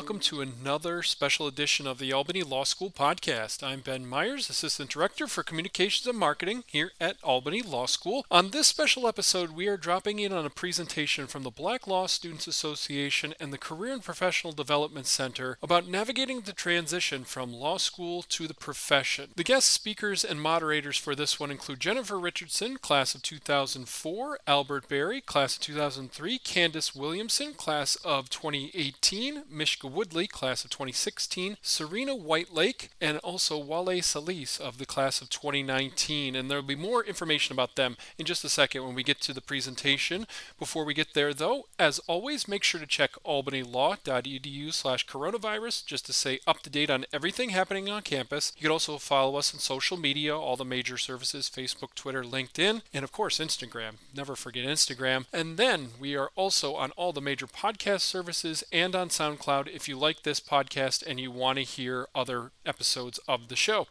Welcome to another special edition of the Albany Law School podcast. I'm Ben Myers, Assistant Director for Communications and Marketing here at Albany Law School. On this special episode, we are dropping in on a presentation from the Black Law Students Association and the Career and Professional Development Center about navigating the transition from law school to the profession. The guest speakers and moderators for this one include Jennifer Richardson, class of 2004, Albert Berry, class of 2003, Candace Williamson, class of 2018. 2018, Mishka Woodley, class of 2016, Serena Whitelake, and also Wale Salis of the class of 2019. And there'll be more information about them in just a second when we get to the presentation. Before we get there, though, as always, make sure to check albanylaw.edu slash coronavirus just to stay up to date on everything happening on campus. You can also follow us on social media, all the major services Facebook, Twitter, LinkedIn, and of course, Instagram. Never forget Instagram. And then we are also on all the major podcast services and and on SoundCloud if you like this podcast and you want to hear other episodes of the show.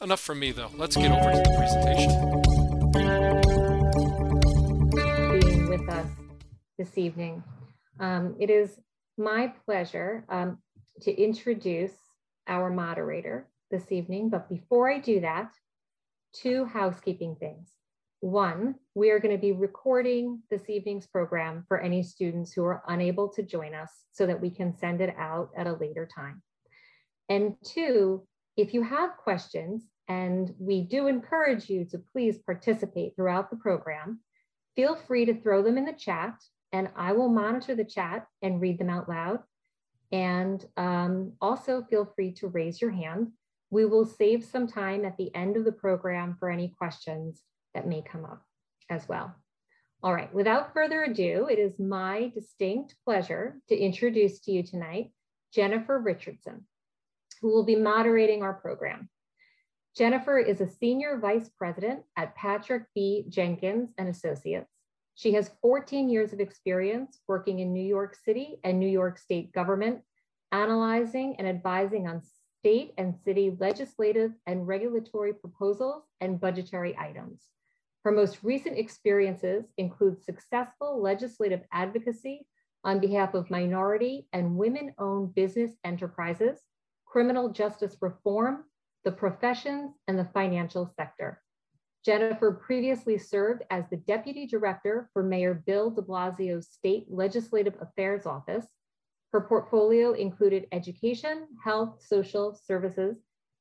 Enough from me, though. Let's get over to the presentation. Being with us this evening. Um, it is my pleasure um, to introduce our moderator this evening. But before I do that, two housekeeping things. One, we are going to be recording this evening's program for any students who are unable to join us so that we can send it out at a later time. And two, if you have questions, and we do encourage you to please participate throughout the program, feel free to throw them in the chat and I will monitor the chat and read them out loud. And um, also feel free to raise your hand. We will save some time at the end of the program for any questions that may come up as well. All right, without further ado, it is my distinct pleasure to introduce to you tonight Jennifer Richardson, who will be moderating our program. Jennifer is a senior vice president at Patrick B. Jenkins and Associates. She has 14 years of experience working in New York City and New York State government, analyzing and advising on state and city legislative and regulatory proposals and budgetary items. Her most recent experiences include successful legislative advocacy on behalf of minority and women owned business enterprises, criminal justice reform, the professions, and the financial sector. Jennifer previously served as the Deputy Director for Mayor Bill de Blasio's State Legislative Affairs Office. Her portfolio included education, health, social services,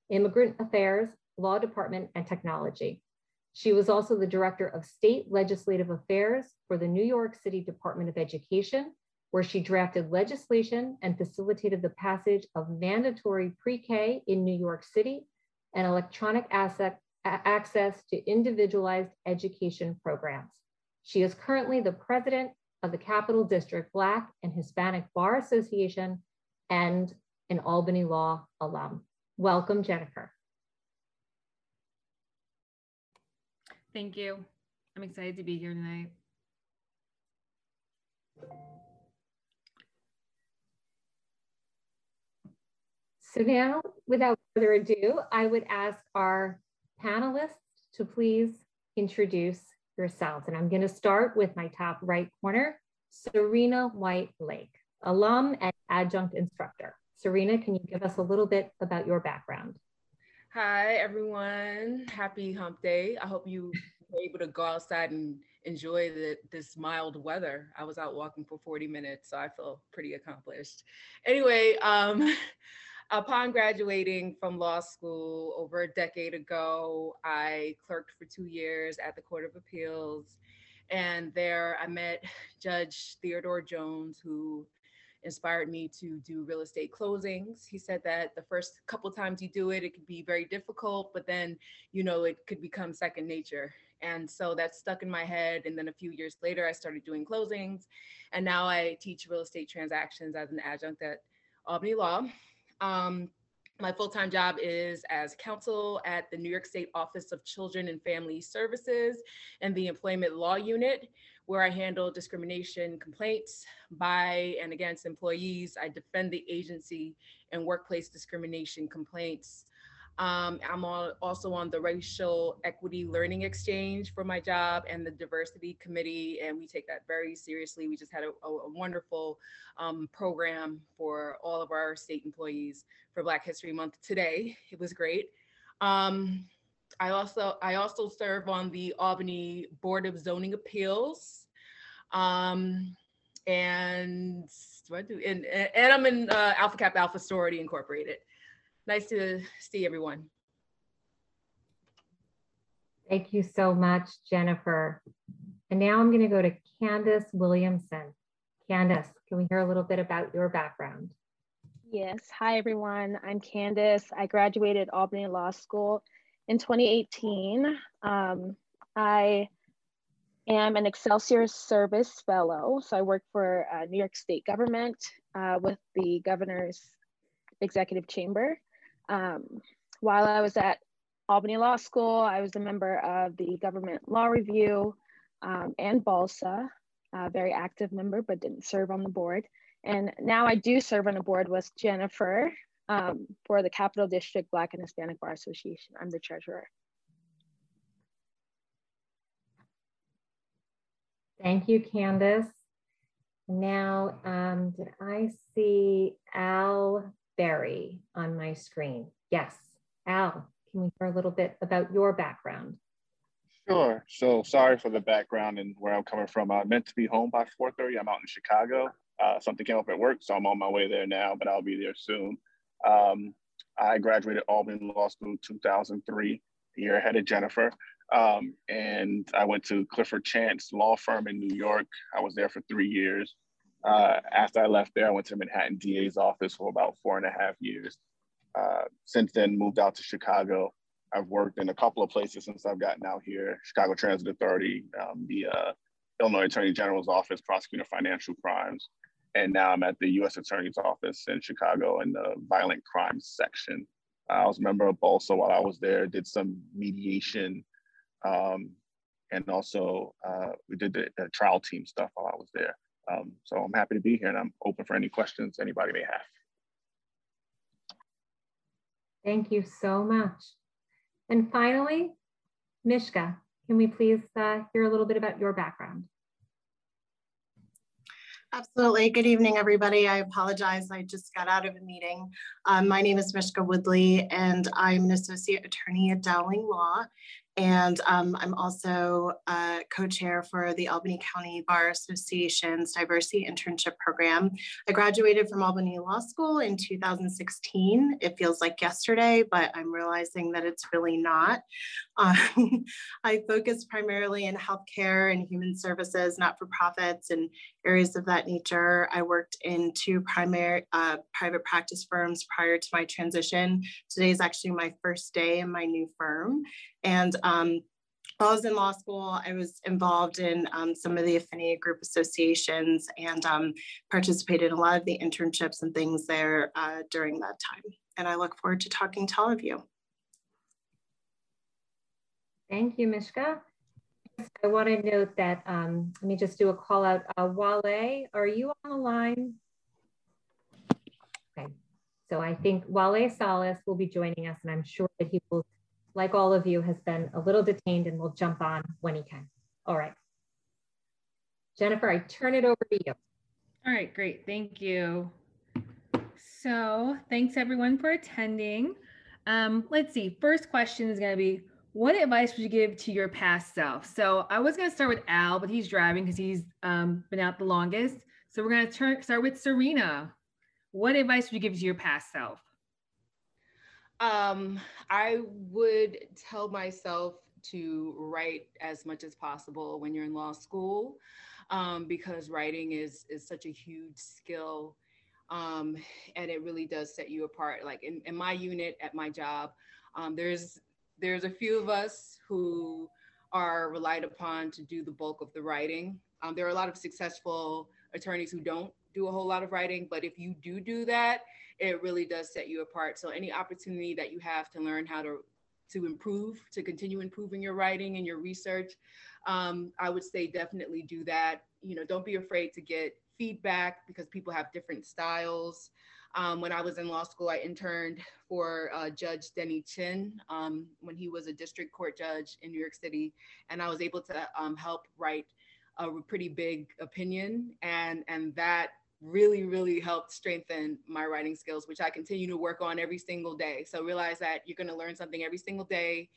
immigrant affairs, law department, and technology. She was also the director of state legislative affairs for the New York City Department of Education, where she drafted legislation and facilitated the passage of mandatory pre-K in New York City and electronic asset, access to individualized education programs. She is currently the president of the Capital District Black and Hispanic Bar Association and an Albany Law alum. Welcome, Jennifer. Thank you. I'm excited to be here tonight. So now, without further ado, I would ask our panelists to please introduce yourselves. And I'm going to start with my top right corner, Serena White Lake, alum and adjunct instructor. Serena, can you give us a little bit about your background? Hi, everyone. Happy hump day. I hope you were able to go outside and enjoy the, this mild weather. I was out walking for 40 minutes, so I feel pretty accomplished. Anyway, um, upon graduating from law school over a decade ago, I clerked for two years at the Court of Appeals. And there I met Judge Theodore Jones, who inspired me to do real estate closings. He said that the first couple times you do it, it could be very difficult, but then, you know, it could become second nature. And so that stuck in my head. And then a few years later, I started doing closings. And now I teach real estate transactions as an adjunct at Albany Law. Um, my full-time job is as counsel at the New York State Office of Children and Family Services and the Employment Law Unit, where I handle discrimination complaints by and against employees. I defend the agency and workplace discrimination complaints. Um, I'm also on the Racial Equity Learning Exchange for my job and the Diversity Committee, and we take that very seriously. We just had a, a, a wonderful um, program for all of our state employees for Black History Month today. It was great. Um, I also I also serve on the Albany Board of Zoning Appeals. Um, and what do and, and I'm in uh, Alpha Kappa Alpha Sorority Incorporated. Nice to see everyone. Thank you so much, Jennifer. And now I'm going to go to Candace Williamson. Candace, can we hear a little bit about your background? Yes. Hi, everyone. I'm Candace. I graduated Albany Law School in 2018. Um, I am an Excelsior Service Fellow. So I work for uh, New York State government uh, with the governor's executive chamber. Um, while I was at Albany Law School, I was a member of the Government Law Review um, and BALSA, a very active member, but didn't serve on the board. And now I do serve on the board with Jennifer um, for the Capital District Black and Hispanic Bar Association. I'm the treasurer. Thank you, Candace. Now, um, did I see Al Berry on my screen. Yes. Al, can we hear a little bit about your background? Sure. So sorry for the background and where I'm coming from. I meant to be home by 4.30. I'm out in Chicago. Uh, something came up at work, so I'm on my way there now, but I'll be there soon. Um, I graduated Albany Law School 2003, a year ahead of Jennifer. Um, and I went to Clifford Chance Law Firm in New York. I was there for three years. Uh, after I left there, I went to Manhattan DA's office for about four and a half years. Uh, since then, moved out to Chicago. I've worked in a couple of places since I've gotten out here Chicago Transit Authority, um, the uh, Illinois Attorney General's office, prosecuting financial crimes. And now I'm at the US Attorney's office in Chicago in the violent crimes section. I was a member of BALSA while I was there, did some mediation. Um, and also, uh, we did the, the trial team stuff while I was there. Um, so I'm happy to be here and I'm open for any questions anybody may have. Thank you so much. And finally, Mishka, can we please uh, hear a little bit about your background? Absolutely. Good evening, everybody. I apologize. I just got out of a meeting. Um, my name is Mishka Woodley, and I'm an associate attorney at Dowling Law. And um, I'm also a co-chair for the Albany County Bar Association's Diversity Internship Program. I graduated from Albany Law School in 2016. It feels like yesterday, but I'm realizing that it's really not. Um, I focus primarily in healthcare and human services, not-for-profits, and areas of that nature. I worked in two primary uh, private practice firms prior to my transition. Today is actually my first day in my new firm. And um, while I was in law school, I was involved in um, some of the affinity group associations and um, participated in a lot of the internships and things there uh, during that time. And I look forward to talking to all of you. Thank you, Mishka. I want to note that, um, let me just do a call out. Uh, Wale, are you on the line? Okay, so I think Wale Salas will be joining us and I'm sure that he will like all of you, has been a little detained and will jump on when he can. All right. Jennifer, I turn it over to you. All right, great. Thank you. So thanks everyone for attending. Um, let's see, first question is gonna be, what advice would you give to your past self? So I was gonna start with Al, but he's driving because he's um, been out the longest. So we're gonna turn, start with Serena. What advice would you give to your past self? Um, I would tell myself to write as much as possible when you're in law school, um, because writing is is such a huge skill, um, and it really does set you apart. Like in, in my unit at my job, um, there's there's a few of us who are relied upon to do the bulk of the writing. Um, there are a lot of successful attorneys who don't do a whole lot of writing, but if you do do that, it really does set you apart. So any opportunity that you have to learn how to to improve, to continue improving your writing and your research, um, I would say definitely do that. You know, don't be afraid to get feedback because people have different styles. Um, when I was in law school, I interned for uh, Judge Denny Chin um, when he was a district court judge in New York City, and I was able to um, help write a pretty big opinion, and and that really really helped strengthen my writing skills, which I continue to work on every single day. So realize that you're going to learn something every single day,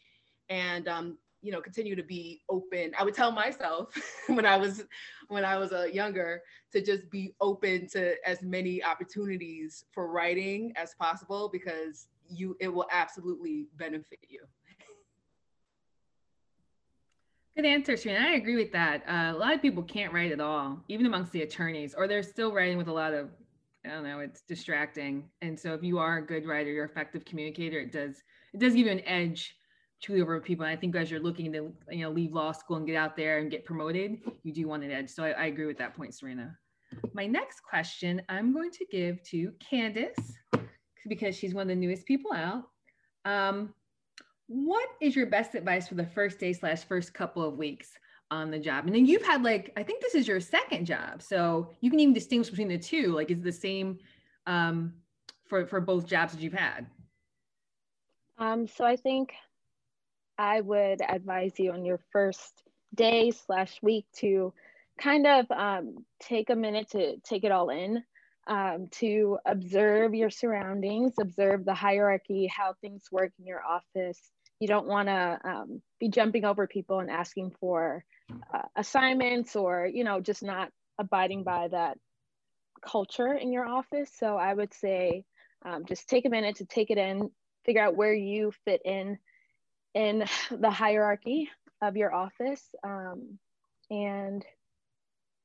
and um, you know continue to be open i would tell myself when i was when i was uh, younger to just be open to as many opportunities for writing as possible because you it will absolutely benefit you Good answer, Serena. I agree with that. Uh, a lot of people can't write at all, even amongst the attorneys, or they're still writing with a lot of, I don't know, it's distracting. And so, if you are a good writer, you're effective communicator, it does it does give you an edge truly over people. And I think as you're looking to you know leave law school and get out there and get promoted, you do want an edge. So I, I agree with that point, Serena. My next question I'm going to give to Candace because she's one of the newest people out. Um, what is your best advice for the first day slash first couple of weeks on the job? And then you've had like I think this is your second job, so you can even distinguish between the two. Like, is the same um, for for both jobs that you've had? Um, so I think I would advise you on your first day slash week to kind of um, take a minute to take it all in, um, to observe your surroundings, observe the hierarchy, how things work in your office. You don't want to um, be jumping over people and asking for uh, assignments or, you know, just not abiding by that culture in your office. So I would say um, just take a minute to take it in, figure out where you fit in in the hierarchy of your office um, and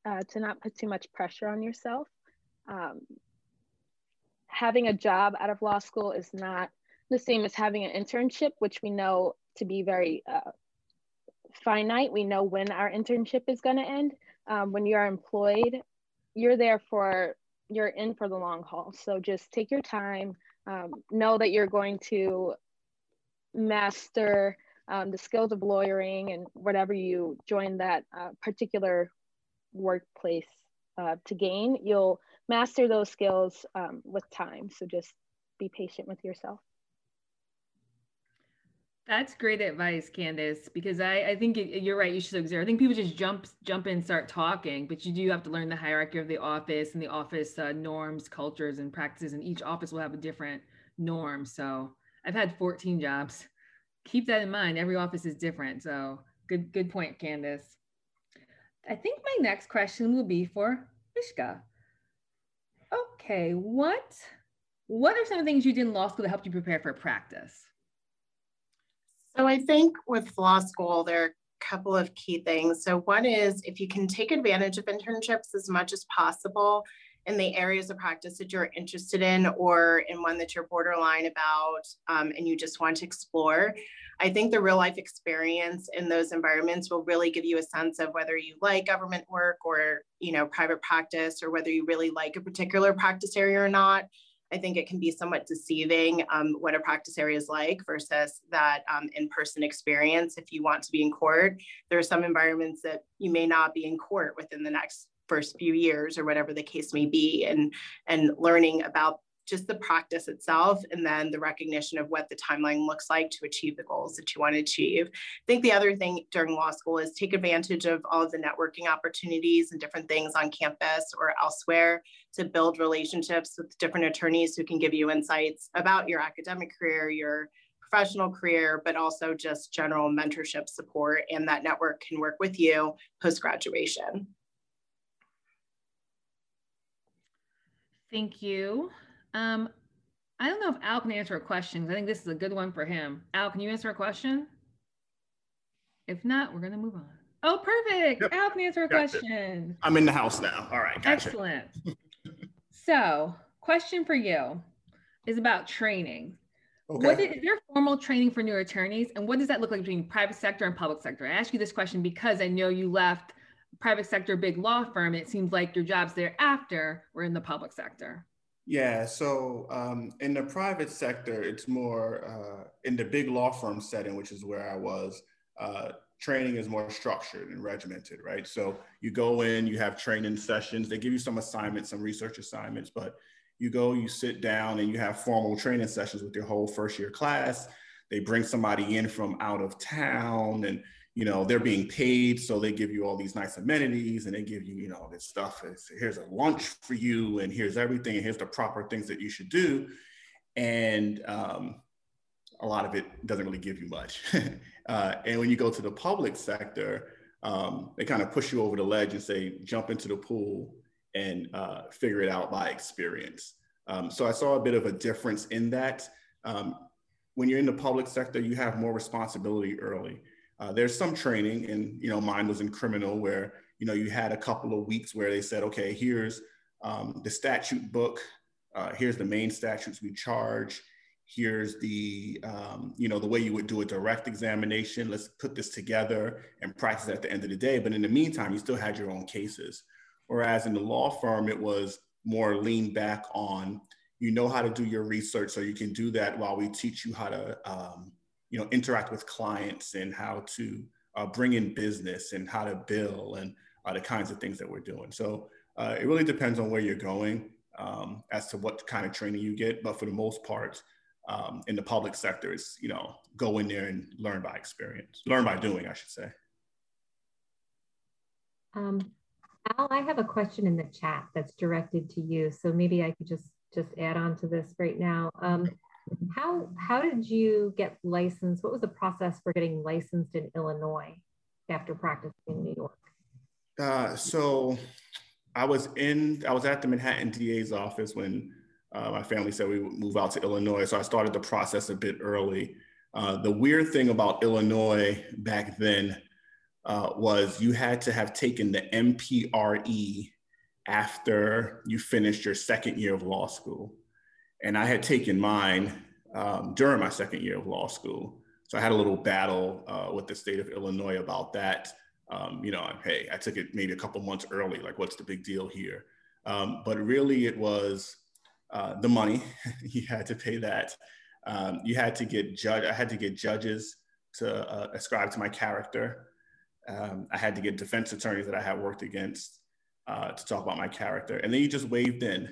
uh, to not put too much pressure on yourself. Um, having a job out of law school is not the same as having an internship, which we know to be very uh, finite. We know when our internship is going to end. Um, when you are employed, you're there for, you're in for the long haul. So just take your time. Um, know that you're going to master um, the skills of lawyering and whatever you join that uh, particular workplace uh, to gain, you'll master those skills um, with time. So just be patient with yourself. That's great advice, Candace, because I, I think it, you're right. You should observe. I think people just jump jump in, start talking, but you do have to learn the hierarchy of the office and the office uh, norms, cultures, and practices. And each office will have a different norm. So I've had 14 jobs. Keep that in mind. Every office is different. So good, good point, Candace. I think my next question will be for Mishka. Okay, what what are some of the things you did in law school that helped you prepare for practice? So I think with law school, there are a couple of key things. So one is if you can take advantage of internships as much as possible in the areas of practice that you're interested in or in one that you're borderline about um, and you just want to explore. I think the real life experience in those environments will really give you a sense of whether you like government work or you know private practice or whether you really like a particular practice area or not. I think it can be somewhat deceiving um, what a practice area is like versus that um, in-person experience. If you want to be in court, there are some environments that you may not be in court within the next first few years or whatever the case may be and and learning about just the practice itself and then the recognition of what the timeline looks like to achieve the goals that you want to achieve. I think the other thing during law school is take advantage of all of the networking opportunities and different things on campus or elsewhere to build relationships with different attorneys who can give you insights about your academic career, your professional career, but also just general mentorship support. And that network can work with you post graduation. Thank you. Um, I don't know if Al can answer a question. I think this is a good one for him. Al, can you answer a question? If not, we're going to move on. Oh, perfect. Yep. Al can answer a gotcha. question. I'm in the house now. All right. Gotcha. Excellent. so, question for you is about training. Okay. What is, is there formal training for new attorneys, and what does that look like between private sector and public sector? I ask you this question because I know you left private sector big law firm, it seems like your jobs thereafter were in the public sector. Yeah, so um, in the private sector, it's more uh, in the big law firm setting, which is where I was. Uh, training is more structured and regimented, right? So you go in, you have training sessions. They give you some assignments, some research assignments, but you go, you sit down, and you have formal training sessions with your whole first year class. They bring somebody in from out of town, and you know they're being paid, so they give you all these nice amenities, and they give you you know this stuff. It's, here's a lunch for you, and here's everything, and here's the proper things that you should do. And um, a lot of it doesn't really give you much. uh, and when you go to the public sector, um, they kind of push you over the ledge and say, jump into the pool and uh, figure it out by experience. Um, so I saw a bit of a difference in that. Um, when you're in the public sector, you have more responsibility early. Uh, there's some training, and you know, mine was in criminal, where you know you had a couple of weeks where they said, okay, here's um, the statute book, uh, here's the main statutes we charge, here's the um, you know the way you would do a direct examination. Let's put this together and practice at the end of the day. But in the meantime you still had your own cases. Whereas in the law firm it was more lean back on you know how to do your research so you can do that while we teach you how to um, you know interact with clients and how to uh, bring in business and how to bill and uh, the kinds of things that we're doing. So uh, it really depends on where you're going um, as to what kind of training you get. But for the most part um, in the public sector is, you know, go in there and learn by experience, learn by doing, I should say. Um, Al, I have a question in the chat that's directed to you. So maybe I could just just add on to this right now. Um, how how did you get licensed? What was the process for getting licensed in Illinois after practicing in New York? Uh, so I was in I was at the Manhattan DA's office when uh, my family said we would move out to Illinois, so I started the process a bit early. Uh, the weird thing about Illinois back then uh, was you had to have taken the MPRE after you finished your second year of law school. And I had taken mine um, during my second year of law school. So I had a little battle uh, with the state of Illinois about that. Um, you know, hey, I took it maybe a couple months early. Like, what's the big deal here? Um, but really, it was uh, the money. you had to pay that. Um, you had to get judge. I had to get judges to uh, ascribe to my character. Um, I had to get defense attorneys that I had worked against uh, to talk about my character, and then you just waved in.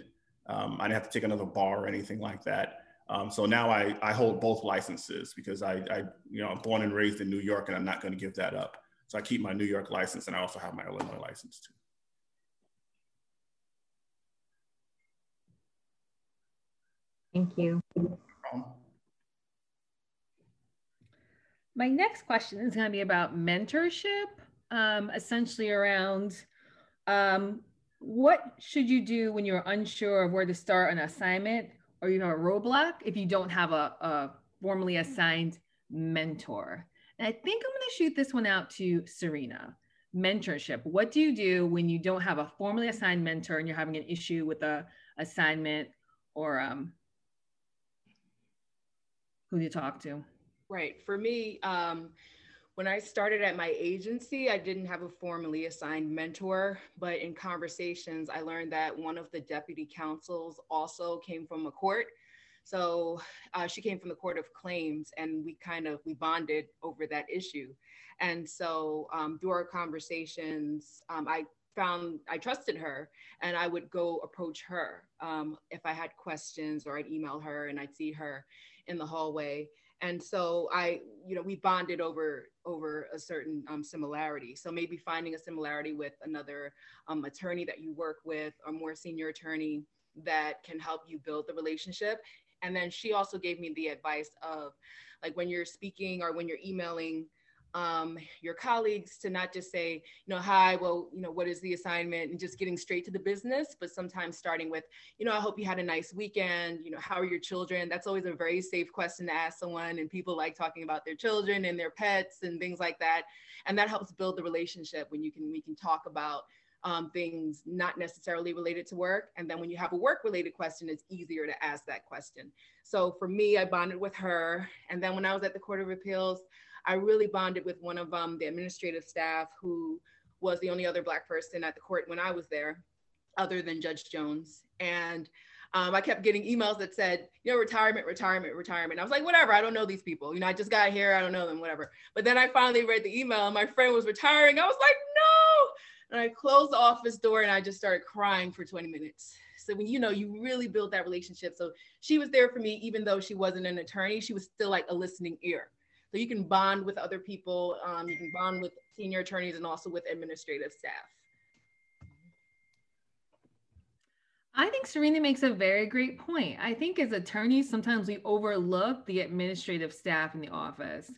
Um, I didn't have to take another bar or anything like that. Um, so now I, I hold both licenses because I, I, you know, I'm born and raised in New York, and I'm not going to give that up. So I keep my New York license, and I also have my Illinois license too. Thank you. My next question is going to be about mentorship, um, essentially around um, what should you do when you're unsure of where to start an assignment or you have a roadblock if you don't have a, a formally assigned mentor. And I think I'm going to shoot this one out to Serena. Mentorship. What do you do when you don't have a formally assigned mentor and you're having an issue with a assignment or um, who you talk to? Right. For me, um, when I started at my agency, I didn't have a formally assigned mentor, but in conversations, I learned that one of the deputy counsels also came from a court. So uh, she came from the court of claims, and we kind of we bonded over that issue. And so um, through our conversations, um, I found I trusted her, and I would go approach her um, if I had questions, or I'd email her, and I'd see her in the hallway. And so i you know we bonded over over a certain um, similarity. So maybe finding a similarity with another um, attorney that you work with or more senior attorney that can help you build the relationship. And then she also gave me the advice of like when you're speaking or when you're emailing um, your colleagues to not just say, you know, hi, well, you know, what is the assignment and just getting straight to the business, but sometimes starting with, you know, I hope you had a nice weekend. You know, how are your children? That's always a very safe question to ask someone. And people like talking about their children and their pets and things like that. And that helps build the relationship when you can, we can talk about um, things not necessarily related to work. And then when you have a work related question, it's easier to ask that question. So for me, I bonded with her. And then when I was at the Court of Appeals, I really bonded with one of um, the administrative staff who was the only other Black person at the court when I was there, other than Judge Jones. And um, I kept getting emails that said, you know, retirement, retirement, retirement. I was like, whatever, I don't know these people. You know, I just got here, I don't know them, whatever. But then I finally read the email and my friend was retiring. I was like, no. And I closed the office door and I just started crying for 20 minutes. So when you know you really build that relationship. So she was there for me, even though she wasn't an attorney, she was still like a listening ear. So you can bond with other people, um, you can bond with senior attorneys and also with administrative staff. I think Serena makes a very great point. I think as attorneys, sometimes we overlook the administrative staff in the office.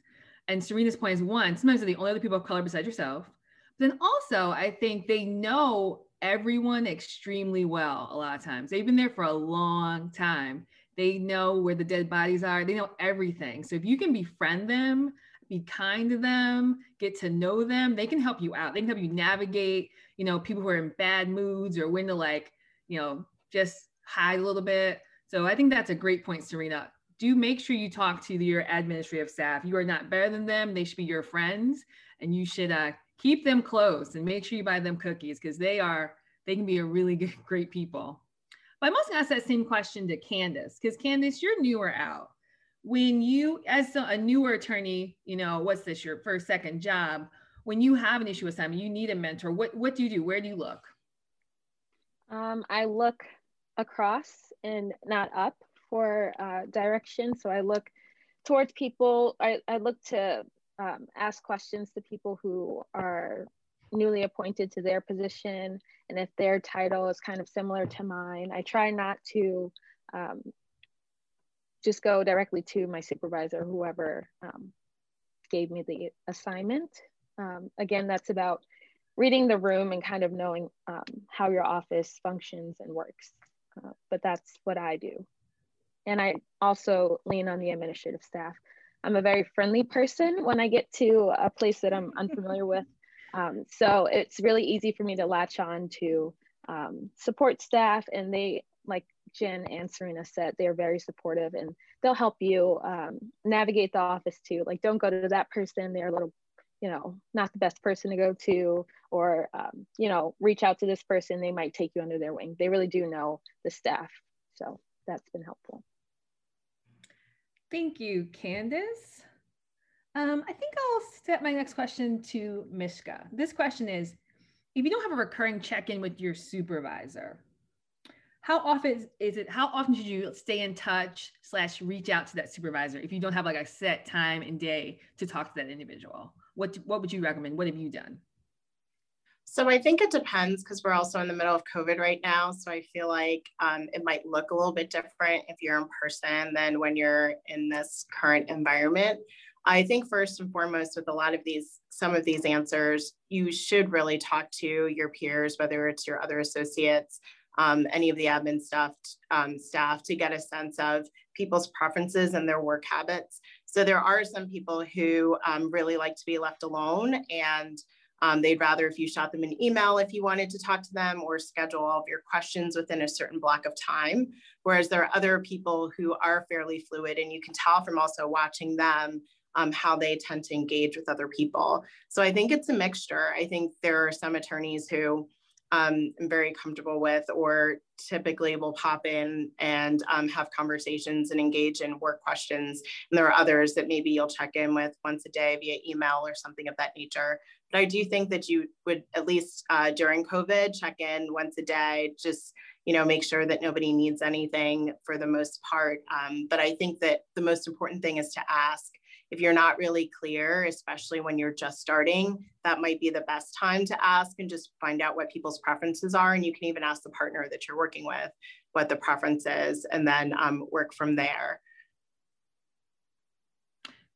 And Serena's point is one, sometimes they're the only other people of color besides yourself. But then also, I think they know everyone extremely well a lot of times. They've been there for a long time. They know where the dead bodies are, they know everything. So if you can befriend them, be kind to them, get to know them, they can help you out. They can help you navigate, you know, people who are in bad moods or when to like you know, just hide a little bit. So I think that's a great point, Serena. Do make sure you talk to your administrative staff. You are not better than them. They should be your friends, and you should uh, keep them close and make sure you buy them cookies because they are they can be a really good, great people. But I'm also gonna ask that same question to Candace because Candace, you're newer out. When you, as a newer attorney, you know, what's this your first, second job? When you have an issue assignment, you need a mentor. What what do you do? Where do you look? Um, I look across and not up for uh, direction. So I look towards people, I, I look to um, ask questions to people who are newly appointed to their position. And if their title is kind of similar to mine, I try not to um, just go directly to my supervisor, whoever um, gave me the assignment. Um, again, that's about reading the room and kind of knowing um, how your office functions and works. Uh, but that's what I do. And I also lean on the administrative staff. I'm a very friendly person when I get to a place that I'm unfamiliar with. Um, so it's really easy for me to latch on to um, support staff and they, like Jen and Serena said, they're very supportive and they'll help you um, navigate the office too. Like don't go to that person, they're a little you know not the best person to go to or um, you know reach out to this person. They might take you under their wing. They really do know the staff. So that's been helpful. Thank you candace um, i think i'll set my next question to mishka this question is if you don't have a recurring check-in with your supervisor how often is it how often should you stay in touch slash reach out to that supervisor if you don't have like a set time and day to talk to that individual what, what would you recommend? What have you done? So I think it depends because we're also in the middle of COVID right now. So I feel like um, it might look a little bit different if you're in person than when you're in this current environment. I think first and foremost, with a lot of these, some of these answers, you should really talk to your peers, whether it's your other associates, um, any of the admin staff, um, staff to get a sense of people's preferences and their work habits. So there are some people who um, really like to be left alone and um, they'd rather if you shot them an email if you wanted to talk to them or schedule all of your questions within a certain block of time. Whereas there are other people who are fairly fluid and you can tell from also watching them um, how they tend to engage with other people. So I think it's a mixture. I think there are some attorneys who um, I'm very comfortable with, or typically will pop in and um, have conversations and engage in work questions. And there are others that maybe you'll check in with once a day via email or something of that nature. But I do think that you would at least uh, during COVID check in once a day, just you know make sure that nobody needs anything for the most part. Um, but I think that the most important thing is to ask if you're not really clear, especially when you're just starting, that might be the best time to ask and just find out what people's preferences are. And you can even ask the partner that you're working with what the preference is and then um, work from there.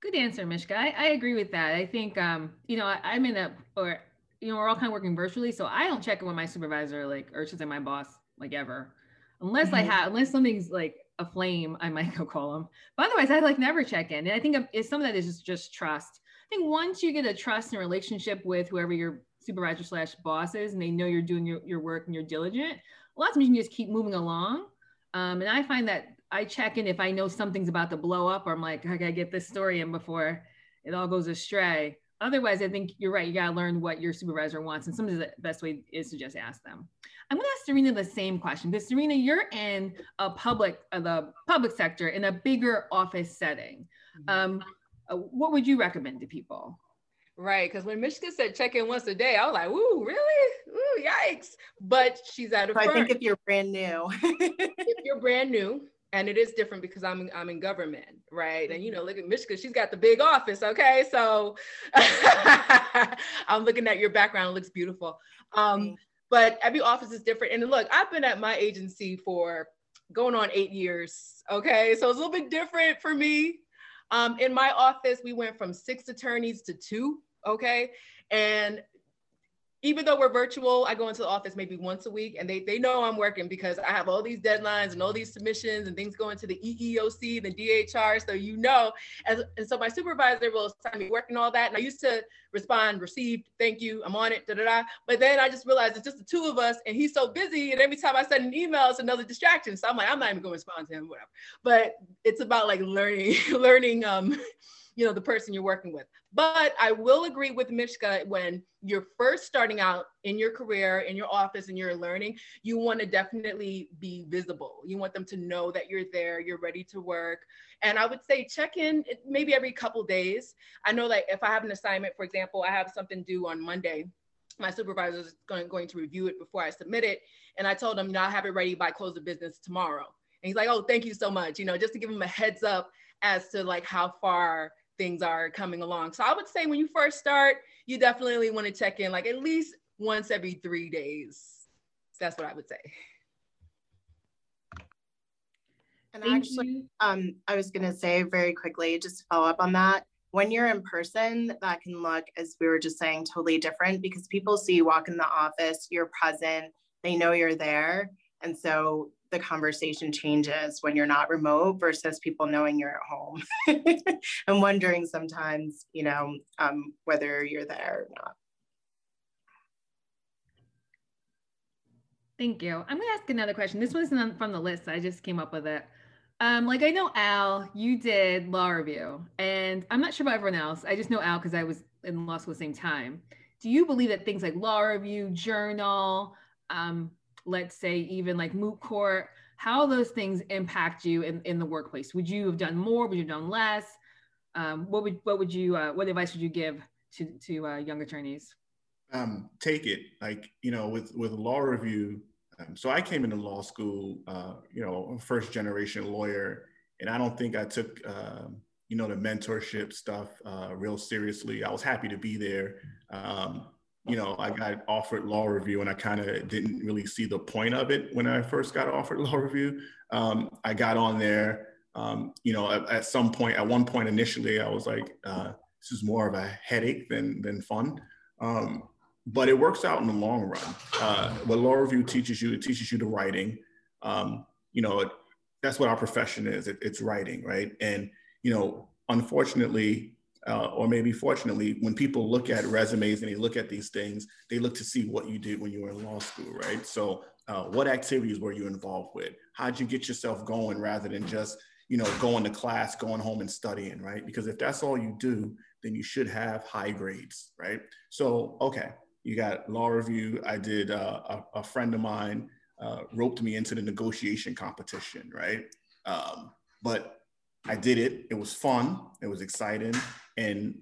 Good answer, Mishka. I, I agree with that. I think, um, you know, I, am in a, or, you know, we're all kind of working virtually. So I don't check in with my supervisor, like, or should say my boss, like ever, unless mm-hmm. I have, unless something's like a flame, I might go call them. But otherwise, I like never check in. And I think it's some of that is just, just trust. I think once you get a trust and relationship with whoever your supervisor slash boss is, and they know you're doing your, your work and you're diligent, a lot of times you can just keep moving along. Um, and I find that I check in if I know something's about to blow up, or I'm like, I gotta get this story in before it all goes astray. Otherwise, I think you're right. You got to learn what your supervisor wants. And sometimes the best way is to just ask them. I'm going to ask Serena the same question because Serena, you're in a public, uh, the public sector in a bigger office setting. Mm-hmm. Um, uh, what would you recommend to people? Right, because when Mishka said check in once a day, I was like, "Ooh, really? Ooh, yikes!" But she's at a. So I think if you're brand new, if you're brand new, and it is different because I'm I'm in government, right? And you know, look at Mishka, she's got the big office. Okay, so I'm looking at your background; it looks beautiful. Um, but every office is different. And look, I've been at my agency for going on eight years. Okay, so it's a little bit different for me. Um, in my office, we went from six attorneys to two. Okay, and even though we're virtual, I go into the office maybe once a week and they, they know I'm working because I have all these deadlines and all these submissions and things going to the EEOC, the DHR. So, you know, and, and so my supervisor will assign me working all that. And I used to respond, received, thank you, I'm on it, da da da. But then I just realized it's just the two of us and he's so busy. And every time I send an email, it's another distraction. So I'm like, I'm not even going to respond to him, whatever. But it's about like learning, learning, um, you know, the person you're working with. But I will agree with Mishka when you're first starting out in your career, in your office, and you're learning, you want to definitely be visible. You want them to know that you're there, you're ready to work. And I would say check in maybe every couple days. I know like if I have an assignment, for example, I have something due on Monday my supervisor is going, going to review it before I submit it. And I told him, you know, I'll have it ready by close of business tomorrow. And he's like, oh, thank you so much. You know, just to give him a heads up as to like how far things are coming along. So I would say when you first start, you definitely want to check in like at least once every three days. That's what I would say. And Thank actually, you. um, I was going to say very quickly, just to follow up on that, when you're in person, that can look, as we were just saying, totally different because people see you walk in the office, you're present, they know you're there. And so the conversation changes when you're not remote versus people knowing you're at home and wondering sometimes, you know, um, whether you're there or not. Thank you. I'm going to ask another question. This wasn't from the list. I just came up with it. Um, like I know Al, you did law review, and I'm not sure about everyone else. I just know Al because I was in law school at the same time. Do you believe that things like law review, journal, um, let's say even like moot court, how those things impact you in, in the workplace? Would you have done more? Would you have done less? Um, what would what would you uh, what advice would you give to to uh, young attorneys? Um, take it like you know with with law review. Um, so I came into law school, uh, you know, first generation lawyer, and I don't think I took um, you know the mentorship stuff uh, real seriously. I was happy to be there. You know, I got offered law review and I kind of didn't really see the point of it when I first got offered law review. Um, I got on there, um, you know, at, at, some point, at one point initially, I was like, uh, this is more of a headache than, than fun. Um, but it works out in the long run. Uh, what law review teaches you, it teaches you the writing. Um, you know, it, that's what our profession is. It, it's writing, right? And, you know, unfortunately, uh, or maybe fortunately, when people look at resumes and they look at these things, they look to see what you did when you were in law school, right? So, uh, what activities were you involved with? How'd you get yourself going rather than just, you know, going to class, going home and studying, right? Because if that's all you do, then you should have high grades, right? So, okay, you got law review. I did uh, a, a, friend of mine uh, roped me into the negotiation competition, right? Um, but I did it. It was fun. It was exciting and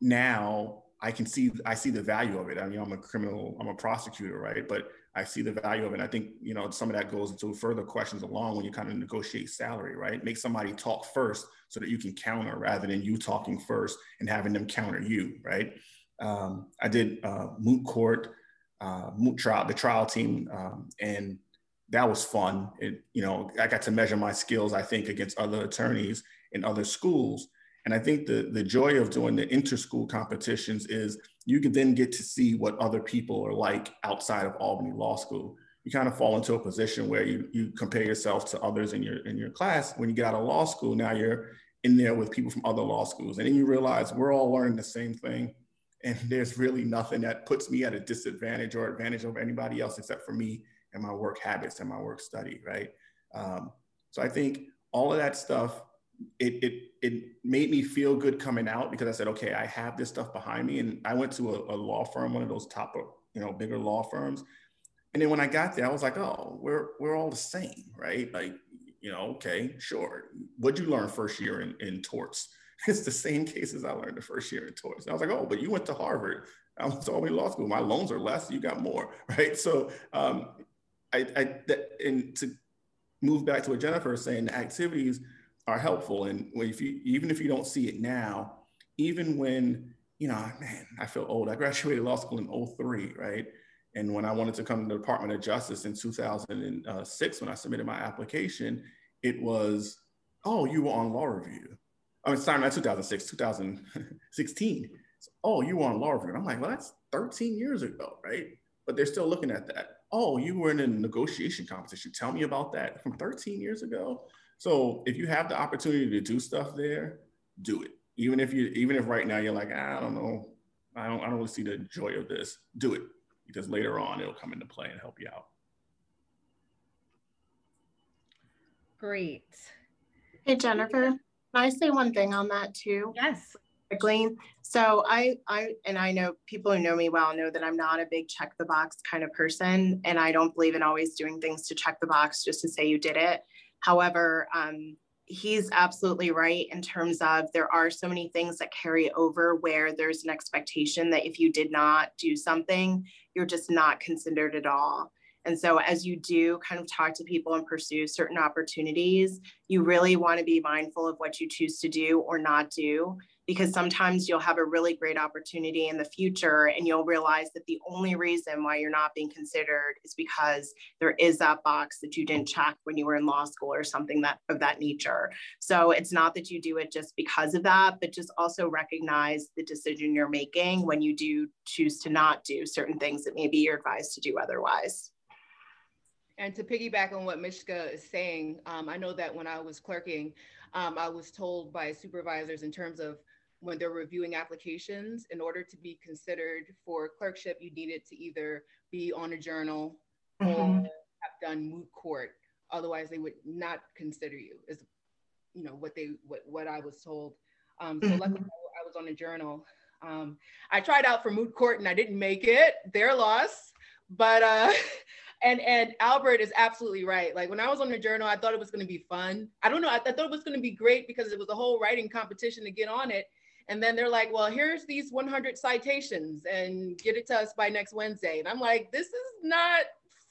now I can see I see the value of it. I mean, I'm a criminal, I'm a prosecutor, right? But I see the value of it. I think you know some of that goes into further questions along when you kind of negotiate salary, right? Make somebody talk first so that you can counter rather than you talking first and having them counter you, right? Um, I did uh, moot court, uh, moot trial, the trial team, um, and that was fun. It, you know, I got to measure my skills, I think, against other attorneys in other schools and I think the, the joy of doing the inter-school competitions is you can then get to see what other people are like outside of Albany Law School. You kind of fall into a position where you, you compare yourself to others in your, in your class. When you get out of law school, now you're in there with people from other law schools. And then you realize we're all learning the same thing. And there's really nothing that puts me at a disadvantage or advantage over anybody else except for me and my work habits and my work study, right? Um, so I think all of that stuff it, it, it made me feel good coming out because I said, okay, I have this stuff behind me. And I went to a, a law firm, one of those top, you know, bigger law firms. And then when I got there, I was like, oh, we're, we're all the same, right? Like, you know, okay, sure. What'd you learn first year in, in torts? It's the same cases I learned the first year in torts. And I was like, oh, but you went to Harvard. I was to law school. My loans are less, you got more, right? So um, I, I that, and to move back to what Jennifer was saying, the activities are helpful. And if you, even if you don't see it now, even when, you know, man, I feel old. I graduated law school in 03, right? And when I wanted to come to the Department of Justice in 2006, when I submitted my application, it was, oh, you were on law review. I mean, sorry, not 2006, 2016. oh, you were on law review. I'm like, well, that's 13 years ago, right? But they're still looking at that. Oh, you were in a negotiation competition. Tell me about that from 13 years ago. So if you have the opportunity to do stuff there, do it. Even if you, even if right now you're like, I don't know, I don't, I don't really see the joy of this. Do it because later on it'll come into play and help you out. Great. Hey Jennifer, can I say one thing on that too? Yes. Quickly. So I, I, and I know people who know me well know that I'm not a big check the box kind of person, and I don't believe in always doing things to check the box just to say you did it. However, um, he's absolutely right in terms of there are so many things that carry over where there's an expectation that if you did not do something, you're just not considered at all. And so, as you do kind of talk to people and pursue certain opportunities, you really want to be mindful of what you choose to do or not do because sometimes you'll have a really great opportunity in the future and you'll realize that the only reason why you're not being considered is because there is that box that you didn't check when you were in law school or something that of that nature. So it's not that you do it just because of that but just also recognize the decision you're making when you do choose to not do certain things that maybe you're advised to do otherwise. And to piggyback on what Mishka is saying, um, I know that when I was clerking, um, I was told by supervisors in terms of when they're reviewing applications, in order to be considered for clerkship, you needed to either be on a journal mm-hmm. or have done moot court. Otherwise, they would not consider you. Is you know what they what what I was told. Um, so mm-hmm. luckily, I was on a journal. Um, I tried out for moot court and I didn't make it. Their loss. But uh, and and Albert is absolutely right. Like when I was on the journal, I thought it was going to be fun. I don't know. I, I thought it was going to be great because it was a whole writing competition to get on it. And then they're like, well, here's these 100 citations and get it to us by next Wednesday. And I'm like, this is not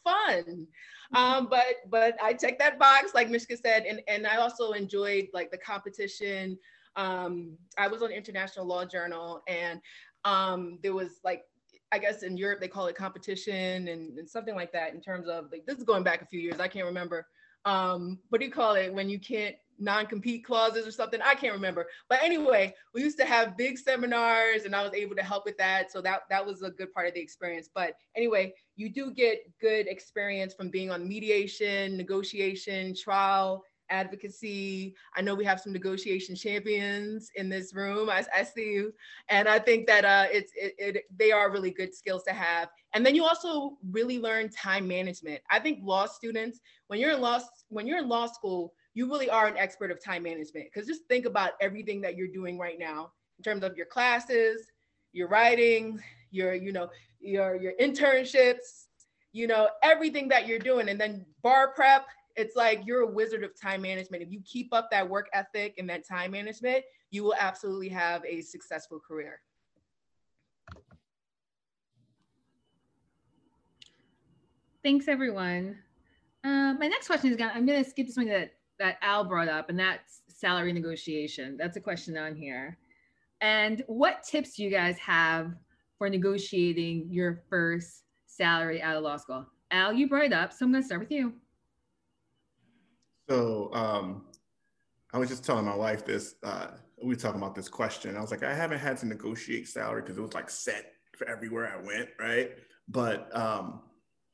fun. Um, but but I checked that box, like Mishka said, and, and I also enjoyed like the competition. Um, I was on International Law Journal and um, there was like I guess in Europe they call it competition and, and, something like that in terms of like this is going back a few years. I can't remember. Um, what do you call it when you can't non-compete clauses or something. I can't remember. But anyway, we used to have big seminars and I was able to help with that. So that that was a good part of the experience. But anyway, you do get good experience from being on mediation, negotiation, trial, advocacy. I know we have some negotiation champions in this room. I, I see you, and I think that uh, it's it, it, they are really good skills to have. And then you also really learn time management. I think law students, when you're in law when you're in law school, you really are an expert of time management because just think about everything that you're doing right now in terms of your classes your writing your you know your your internships you know everything that you're doing. And then bar prep it's like you're a wizard of time management. If you keep up that work ethic and that time management you will absolutely have a successful career. Thanks everyone. Um, my next question is gonna i'm gonna skip this one that that Al brought up, and that's salary negotiation. That's a question on here. And what tips do you guys have for negotiating your first salary out of law school? Al, you brought it up, so I'm going to start with you. So um, I was just telling my wife this. Uh, we were talking about this question. I was like, I haven't had to negotiate salary because it was like set for everywhere I went, right? But um,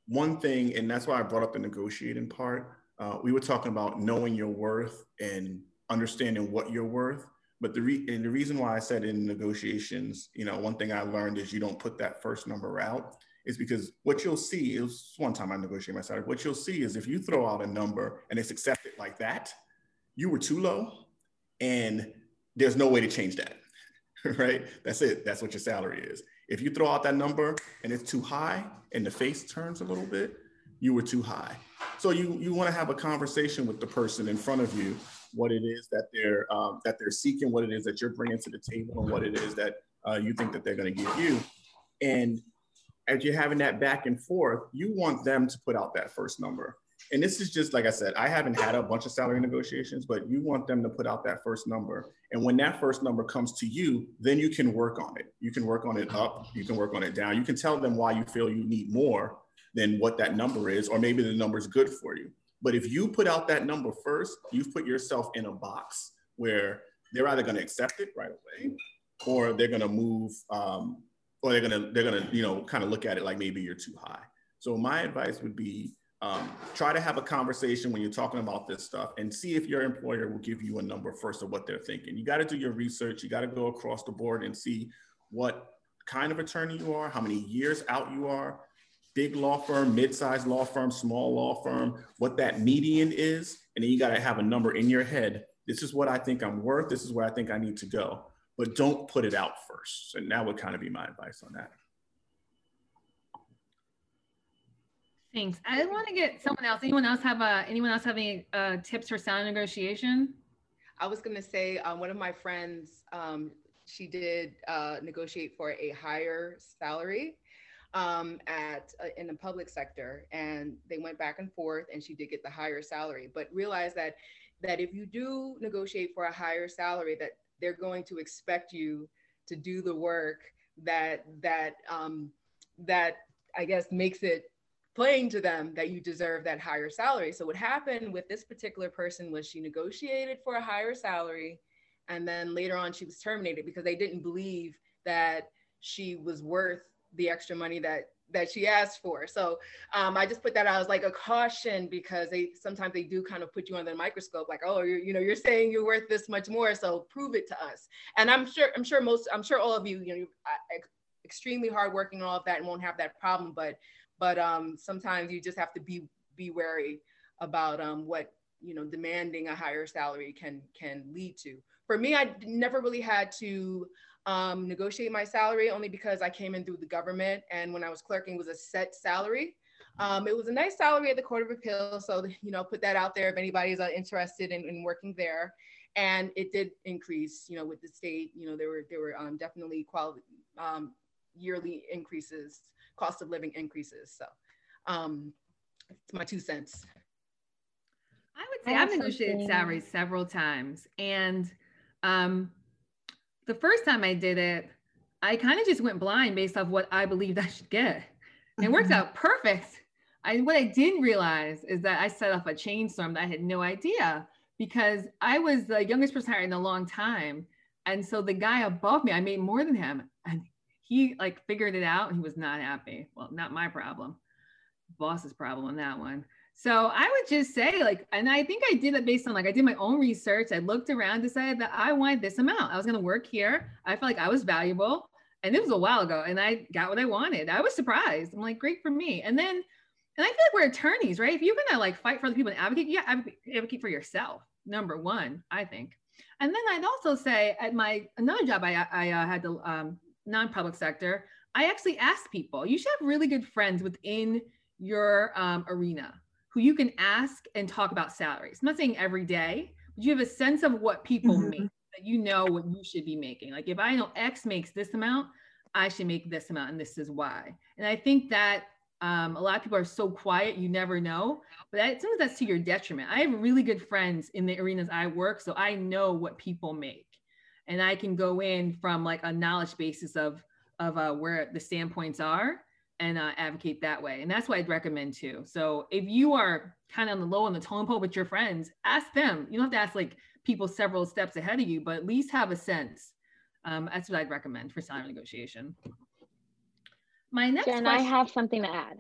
one thing, and that's why I brought up the negotiating part uh, we were talking about knowing your worth and understanding what you're worth. But the re- and the reason why I said in negotiations, you know, one thing I learned is you don't put that first number out is because what you'll see is one time I negotiated my salary. What you'll see is if you throw out a number and it's accepted like that, you were too low. and there's no way to change that, right? That's it. That's what your salary is. If you throw out that number and it's too high and the face turns a little bit, you were too high. So you you want to have a conversation with the person in front of you, what it is that they're um, that they're seeking, what it is that you're bringing to the table, and what it is that uh, you think that they're going to give you. And as you're having that back and forth, you want them to put out that first number. And this is just like I said, I haven't had a bunch of salary negotiations, but you want them to put out that first number. And when that first number comes to you, then you can work on it. You can work on it up, you can work on it down. You can tell them why you feel you need more than what that number is, or maybe the number is good for you. But if you put out that number first, you've put yourself in a box where they're either going to accept it right away, or they're going to move, um, or they're going to they're going to you know kind of look at it like maybe you're too high. So my advice would be um, try to have a conversation when you're talking about this stuff and see if your employer will give you a number first of what they're thinking. You got to do your research. You got to go across the board and see what kind of attorney you are, how many years out you are, big law firm, mid-sized law firm, small law firm, what that median is, and then you got to have a number in your head. This is what I think I'm worth. This is where I think I need to go. But don't put it out first. And that would kind of be my advice on that. Thanks. I want to get someone else. Anyone else have uh, anyone else have any uh, tips for sound negotiation? I was going to say um, one of my friends, um, she did uh, negotiate for a higher salary um, at uh, in the public sector, and they went back and forth, and she did get the higher salary. But realize that that if you do negotiate for a higher salary, that they're going to expect you to do the work that that um, that I guess makes it plain to them that you deserve that higher salary. So what happened with this particular person was she negotiated for a higher salary and then later on she was terminated because they didn't believe that she was worth the extra money that that she asked for. So um, I just put that out as like a caution because they sometimes they do kind of put you under the microscope, like, oh, you know, you're saying you're worth this much more, so prove it to us. And I'm sure, I'm sure most, I'm sure all of you, you know, extremely hardworking and all of that, and won't have that problem. But, but um, sometimes you just have to be be wary about um, what you know demanding a higher salary can can lead to. For me, I never really had to um, negotiate my salary only because I came in through the government. And when I was clerking, it was a set salary. Um, it was a nice salary at the Court of Appeal. So, you know, put that out there if anybody's uh, interested in, in, working there. And it did increase, you know, with the state, you know, there were, there were um, definitely quality, um, yearly increases, cost of living increases. So um, it's my two cents. I would say I've negotiated salaries several times. And um, the first time I did it, I kind of just went blind based off what I believed I should get. And it worked mm-hmm. out perfect. I, what I didn't realize is that I set off a chain storm that I had no idea because I was the youngest person hired in a long time. And so the guy above me, I made more than him. And he like figured it out and he was not happy. Well, not my problem, boss's problem on that one. So I would just say, like, and I think I did it based on like I did my own research. I looked around, decided that I wanted this amount. I was to work here. I felt like I was valuable, and it was a while ago, and I got what I wanted. I was surprised. I'm like, great for me. And then, and I feel like we're attorneys, right? If you're to like fight for other people and advocate, yeah, advocate, advocate for yourself. Number one, I think. And then I'd also say at my another job I I uh, had the um, non-public sector, I actually asked people. You should have really good friends within your um, arena who you can ask and talk about salaries. I'm not saying every day, but you have a sense of what people mm-hmm. make that you know what you should be making. Like if I know X makes this amount, I should make this amount, and this is why. And I think that um, a lot of people are so quiet, you never know. But that, sometimes that's to your detriment. I have really good friends in the arenas I work, so I know what people make, and I can go in from like a knowledge basis of of uh, where the standpoints are and uh, advocate that way. And that's what I'd recommend too. So if you are kind of on the low on the tone pole with your friends, ask them. You don't have to ask like people several steps ahead of you, but at least have a sense. Um, that's what I'd recommend for salary negotiation. My next Jen, question- I have something to add.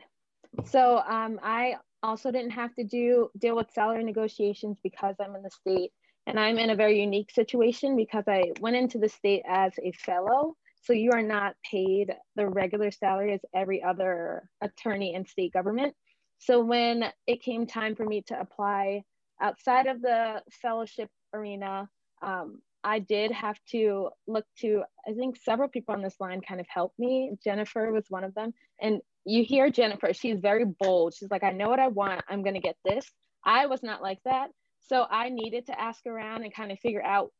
So um, I also didn't have to do deal with salary negotiations because I'm in the state and I'm in a very unique situation because I went into the state as a fellow so you are not paid the regular salary as every other attorney in state government. So when it came time for me to apply outside of the fellowship arena, um, I did have to look to, I think several people on this line kind of helped me. Jennifer was one of them. And you hear Jennifer, she's very bold. She's like, I know what I want. I'm going to get this. I was not like that. So I needed to ask around and kind of figure out.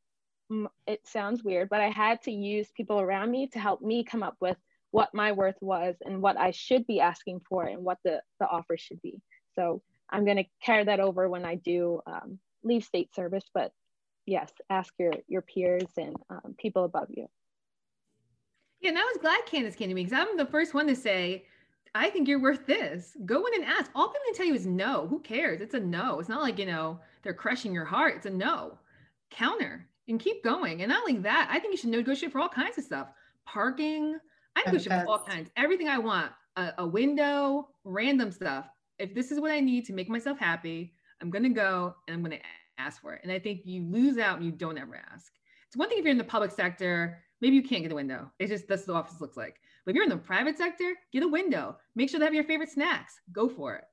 It sounds weird, but I had to use people around me to help me come up with what my worth was and what I should be asking for and what the, the offer should be. So I'm going to carry that over when I do um, leave state service, but yes, ask your, your peers and um, people above you. Yeah, and I was glad Candace came to me because I'm the first one to say, I think you're worth this. Go in and ask. All people can tell you is no. Who cares? It's a no. It's not like, you know, they're crushing your heart. It's a no. Counter and keep going. And not only that, I think you should negotiate for all kinds of stuff. Parking. I negotiate for all kinds. Everything I want. A, a window, random stuff. If this is what I need to make myself happy, I'm gonna go and I'm gonna ask for it. And I think you lose out and you don't ever ask. It's one thing if you're in the public sector, maybe you can't get a window. It's just that's what the office looks like. But if you're in the private sector, get a window. Make sure they have your favorite snacks. Go for it.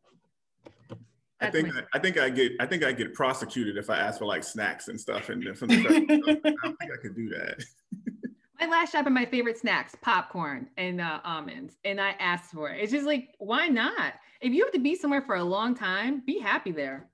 I think I, I, think I get I think I get prosecuted if I ask for like snacks and stuff and from the I don't think I could do that. my last shop and my favorite snacks, popcorn and uh, almonds, and I asked for it. It's just like, why not? If you have to be somewhere for a long time, be happy there.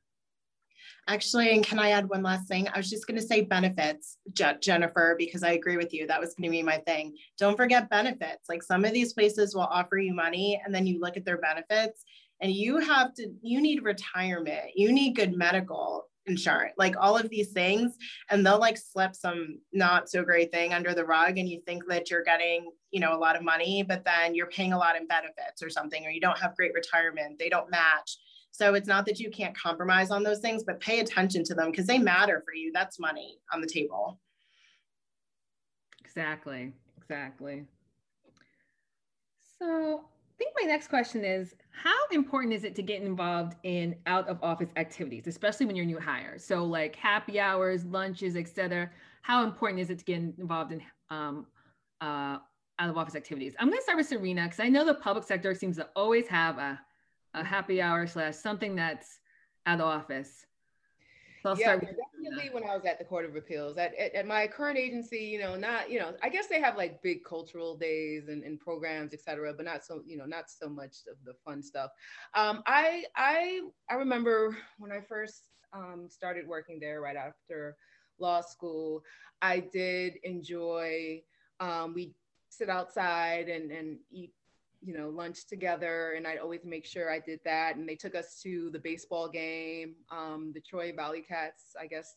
Actually, and can I add one last thing? I was just going to say benefits, Je- Jennifer, because I agree with you. That was going to be my thing. Don't forget benefits. Like some of these places will offer you money and then you look at their benefits and you have to, you need retirement, you need good medical insurance, like all of these things. And they'll like slip some not so great thing under the rug and you think that you're getting, you know, a lot of money, but then you're paying a lot in benefits or something, or you don't have great retirement, they don't match so it's not that you can't compromise on those things, but pay attention to them because they matter for you. That's money on the table. Exactly. Exactly. So think my next question is how important is it to get involved in out of office activities, especially when you're new hire? So like happy hours, lunches, etc. How important is it to get involved in um, uh, out of office activities? I'm going to start with Serena because I know the public sector seems to always have a a happy hour slash something that's out of office. So I'll yeah, definitely when I was at the Court of Appeals. At, at, at, my current agency, you know, not, you know, I guess they have like big cultural days and, and programs, et cetera, but not so, you know, not so much of the fun stuff. Um, I, I, I remember when I first um, started working there right after law school, I did enjoy, um, we sit outside and, and eat you know, lunch together, and I'd always make sure I did that. And they took us to the baseball game, um, the Troy Valley Cats, I guess.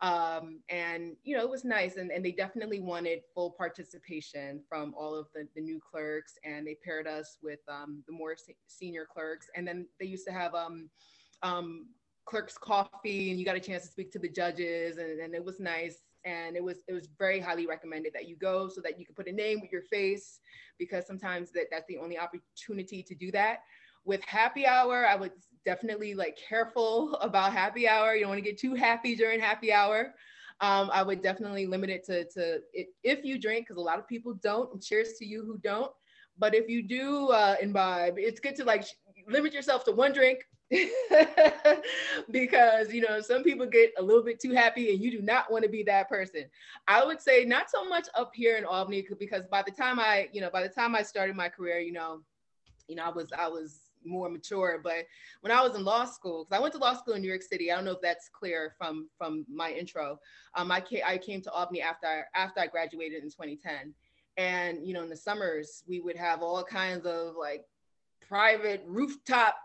Um, and you know, it was nice, and, and they definitely wanted full participation from all of the, the new clerks, and they paired us with um, the more se- senior clerks. And then they used to have um, um, clerks coffee, and you got a chance to speak to the judges, and, and it was nice and it was it was very highly recommended that you go so that you can put a name with your face because sometimes that that's the only opportunity to do that. With happy hour i would definitely like careful about happy hour. You don't want to get too happy during happy hour. Um, i would definitely limit it to, to it, if you drink because a lot of people don't and cheers to you who don't. But if you do uh, imbibe it's good to like limit yourself to one drink because you know some people get a little bit too happy and you do not want to be that person. I would say not so much up here in albany because by the time i you know by the time i started my career you know you know i was i was more mature. But when i was in law school because i went to law school in new york city i don't know if that's clear from from my intro. Um i came i came to albany after I, after i graduated in 2010 and you know in the summers we would have all kinds of like private rooftop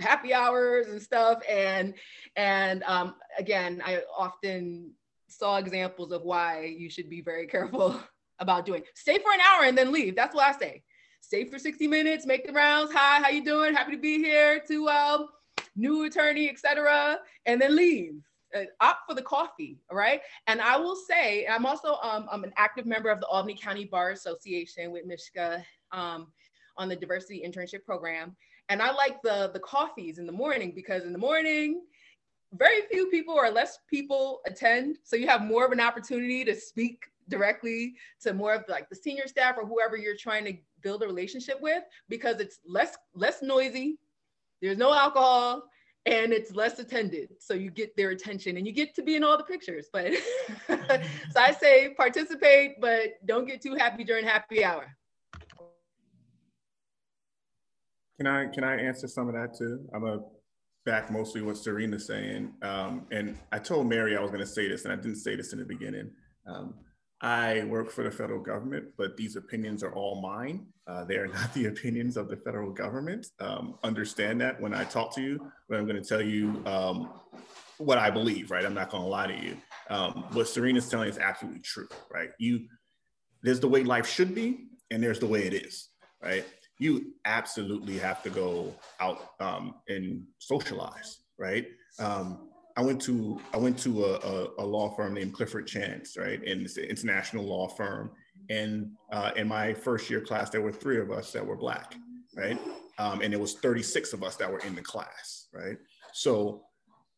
happy hours and stuff. And and um, again i often saw examples of why you should be very careful about doing stay for an hour and then leave. That's what i say. Stay for 60 minutes make the rounds. Hi how you doing? Happy to be here. To um, new attorney etc and then leave. Uh, opt for the coffee all right? And i will say i'm also um, i'm an active member of the albany county bar association with mishka um, on the diversity internship program and I like the the coffees in the morning because in the morning, very few people or less people attend. So you have more of an opportunity to speak directly to more of like the senior staff or whoever you're trying to build a relationship with because it's less less noisy. There's no alcohol and it's less attended. So you get their attention and you get to be in all the pictures. But so I say participate, but don't get too happy during happy hour. Can I can I answer some of that too? I'm a back mostly what Serena's saying. Um, and I told Mary I was going to say this, and I didn't say this in the beginning. Um, I work for the federal government, but these opinions are all mine. Uh, they are not the opinions of the federal government. Um, understand that when I talk to you, but I'm going to tell you um, what I believe, right? I'm not going to lie to you. Um, what Serena's telling is absolutely true, right? You, there's the way life should be, and there's the way it is, right? You absolutely have to go out um, and socialize, right? Um, I went to I went to a, a, a, law firm named Clifford Chance, right, and it's an international law firm. And uh, in my first year class, there were three of us that were black, right, um, and it was 36 of us that were in the class, right. So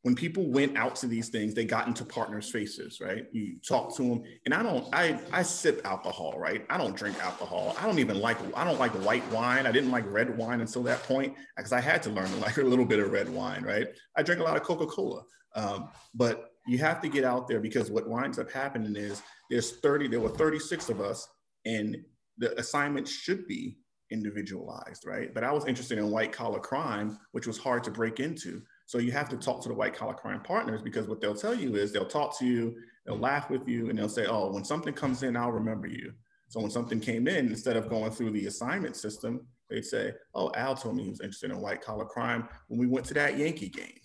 when people went out to these things, they got into partners' faces, right? You talk to them, and I don't, I, I sip alcohol, right? I don't drink alcohol. I don't even like, I don't like white wine. I didn't like red wine until that point because I had to learn to like a little bit of red wine, right? I drink a lot of Coca Cola, um, but you have to get out there because what winds up happening is there's 30, there were 36 of us, and the assignment should be individualized, right? But I was interested in white collar crime, which was hard to break into. So you have to talk to the white collar crime partners because what they'll tell you is they'll talk to you, they'll laugh with you, and they'll say, oh, when something comes in, I'll remember you. So when something came in, instead of going through the assignment system, they'd say, oh, Al told me he was interested in white collar crime when we went to that Yankee game.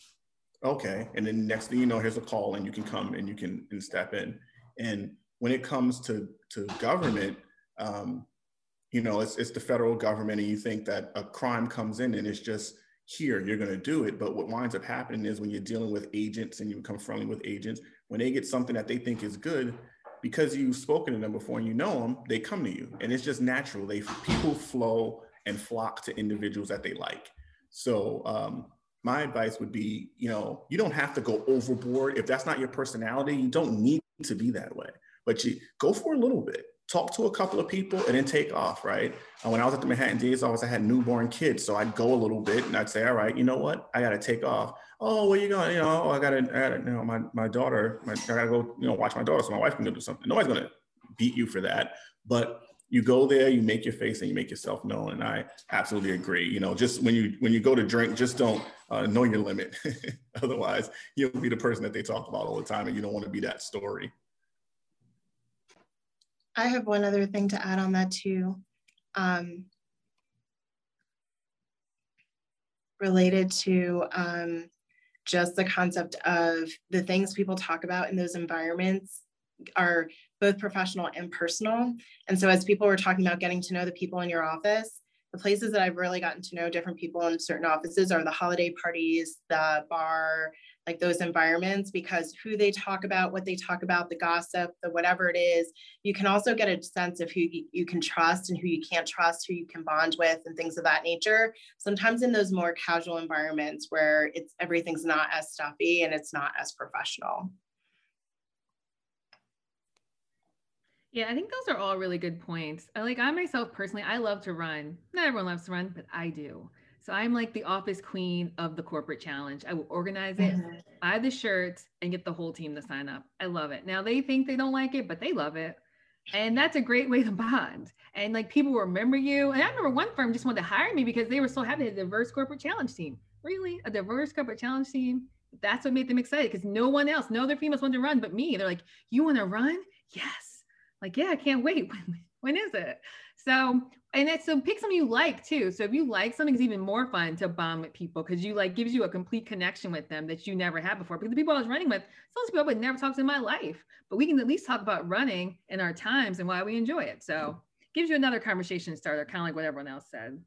Okay. And then next thing you know, here's a call and you can come and you can and step in. And when it comes to, to government, um, you know, it's, it's the federal government and you think that a crime comes in and it's just here, you're going to do it. But what winds up happening is when you're dealing with agents and you become friendly with agents, when they get something that they think is good, because you've spoken to them before and you know them, they come to you. And it's just natural. They people flow and flock to individuals that they like. So um, my advice would be, you know, you don't have to go overboard. If that's not your personality, you don't need to be that way. But you go for a little bit talk to a couple of people and then take off, right? And when I was at the Manhattan DA's office, I had newborn kids. So I'd go a little bit and I'd say, all right, you know what? I got to take off. Oh, where you going? You know, oh, I got to, I gotta, you know, my, my daughter, my, I got to go, you know, watch my daughter so my wife can go do something. Nobody's going to beat you for that. But you go there, you make your face and you make yourself known. And I absolutely agree. You know, just when you, when you go to drink, just don't uh, know your limit. Otherwise you'll be the person that they talk about all the time and you don't want to be that story. I have one other thing to add on that too. Um, related to um, just the concept of the things people talk about in those environments are both professional and personal. And so as people were talking about getting to know the people in your office, the places that I've really gotten to know different people in certain offices are the holiday parties, the bar, like those environments because who they talk about, what they talk about, the gossip, the whatever it is, you can also get a sense of who you can trust and who you can't trust, who you can bond with, and things of that nature. Sometimes in those more casual environments where it's everything's not as stuffy and it's not as professional. Yeah, I think those are all really good points. Like I myself personally, I love to run. Not everyone loves to run, but I do. So I'm like the office queen of the corporate challenge. I will organize it, mm-hmm. buy the shirts, and get the whole team to sign up. I love it. Now they think they don't like it, but they love it. And that's a great way to bond. And like people remember you. And I remember one firm just wanted to hire me because they were so happy to have a diverse corporate challenge team. Really? A diverse corporate challenge team? That's what made them excited because no one else, no other females wanted to run but me. They're like, You want to run? Yes. Like, yeah, I can't wait. when is it? So and it's so pick something you like too. So if you like something, it's even more fun to bond with people because you like gives you a complete connection with them that you never had before. Because the people I was running with, some people I would never talk to in my life, but we can at least talk about running and our times and why we enjoy it. So gives you another conversation starter, kind of like what everyone else said.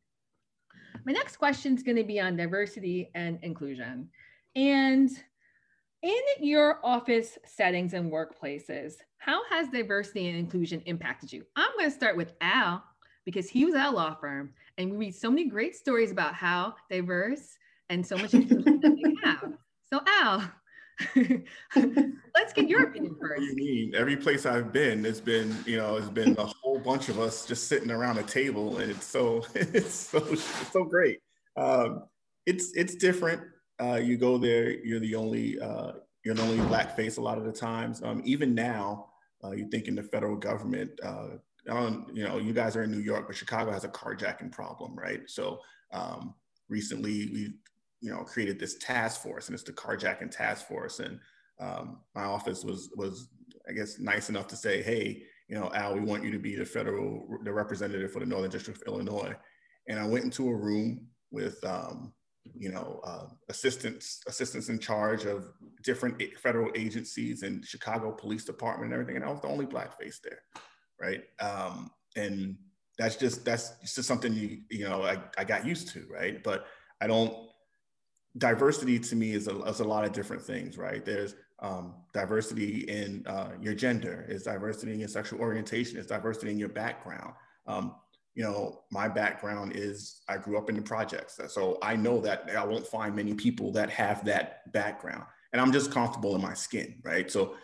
My next question is going to be on diversity and inclusion. And in your office settings and workplaces, how has diversity and inclusion impacted you? I'm going to start with Al because he was at a law firm and we read so many great stories about how diverse and so much they have. So Al, let's get your opinion first. What do you mean? Every place I've been, it's been, you know, it's been a whole bunch of us just sitting around a table and it's so, it's so, it's so great. Um, it's, it's different. uh, you go there, you're the only uh, you're the only black face a lot of the times. Um, even now, uh, you think in the federal government, don't, you know, you guys are in New York, but Chicago has a carjacking problem, right? So um, recently we, you know, created this task force, and it's the carjacking task force. And um, my office was was, I guess, nice enough to say, hey, you know, Al, we want you to be the federal, the representative for the Northern District of Illinois. And I went into a room with, um, you know, uh, assistants, assistants in charge of different federal agencies and Chicago Police Department and everything. And I was the only black face there right? Um, and that's just that's just something you you know I, I got used to, right? But I don't. Diversity to me is a, is a lot of different things, right? There's um, diversity in uh, your gender, is diversity in your sexual orientation, is diversity in your background. Um, you know, my background is I grew up in the projects, so I know that I won't find many people that have that background, and I'm just comfortable in my skin, right? So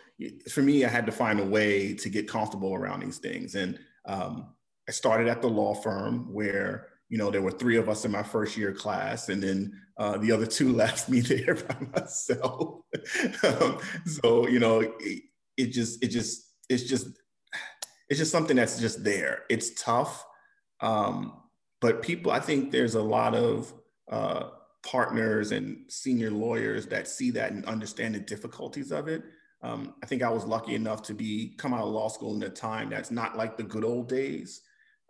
for me, I had to find a way to get comfortable around these things. And um, I started at the law firm where, you know, there were three of us in my first year class, and then uh, the other two left me there by myself. um, so, you know, it, it just, it just, it's just, it's just something that's just there. It's tough. Um, but people, I think there's a lot of uh, partners and senior lawyers that see that and understand the difficulties of it. Um, I think I was lucky enough to be come out of law school in a time that's not like the good old days.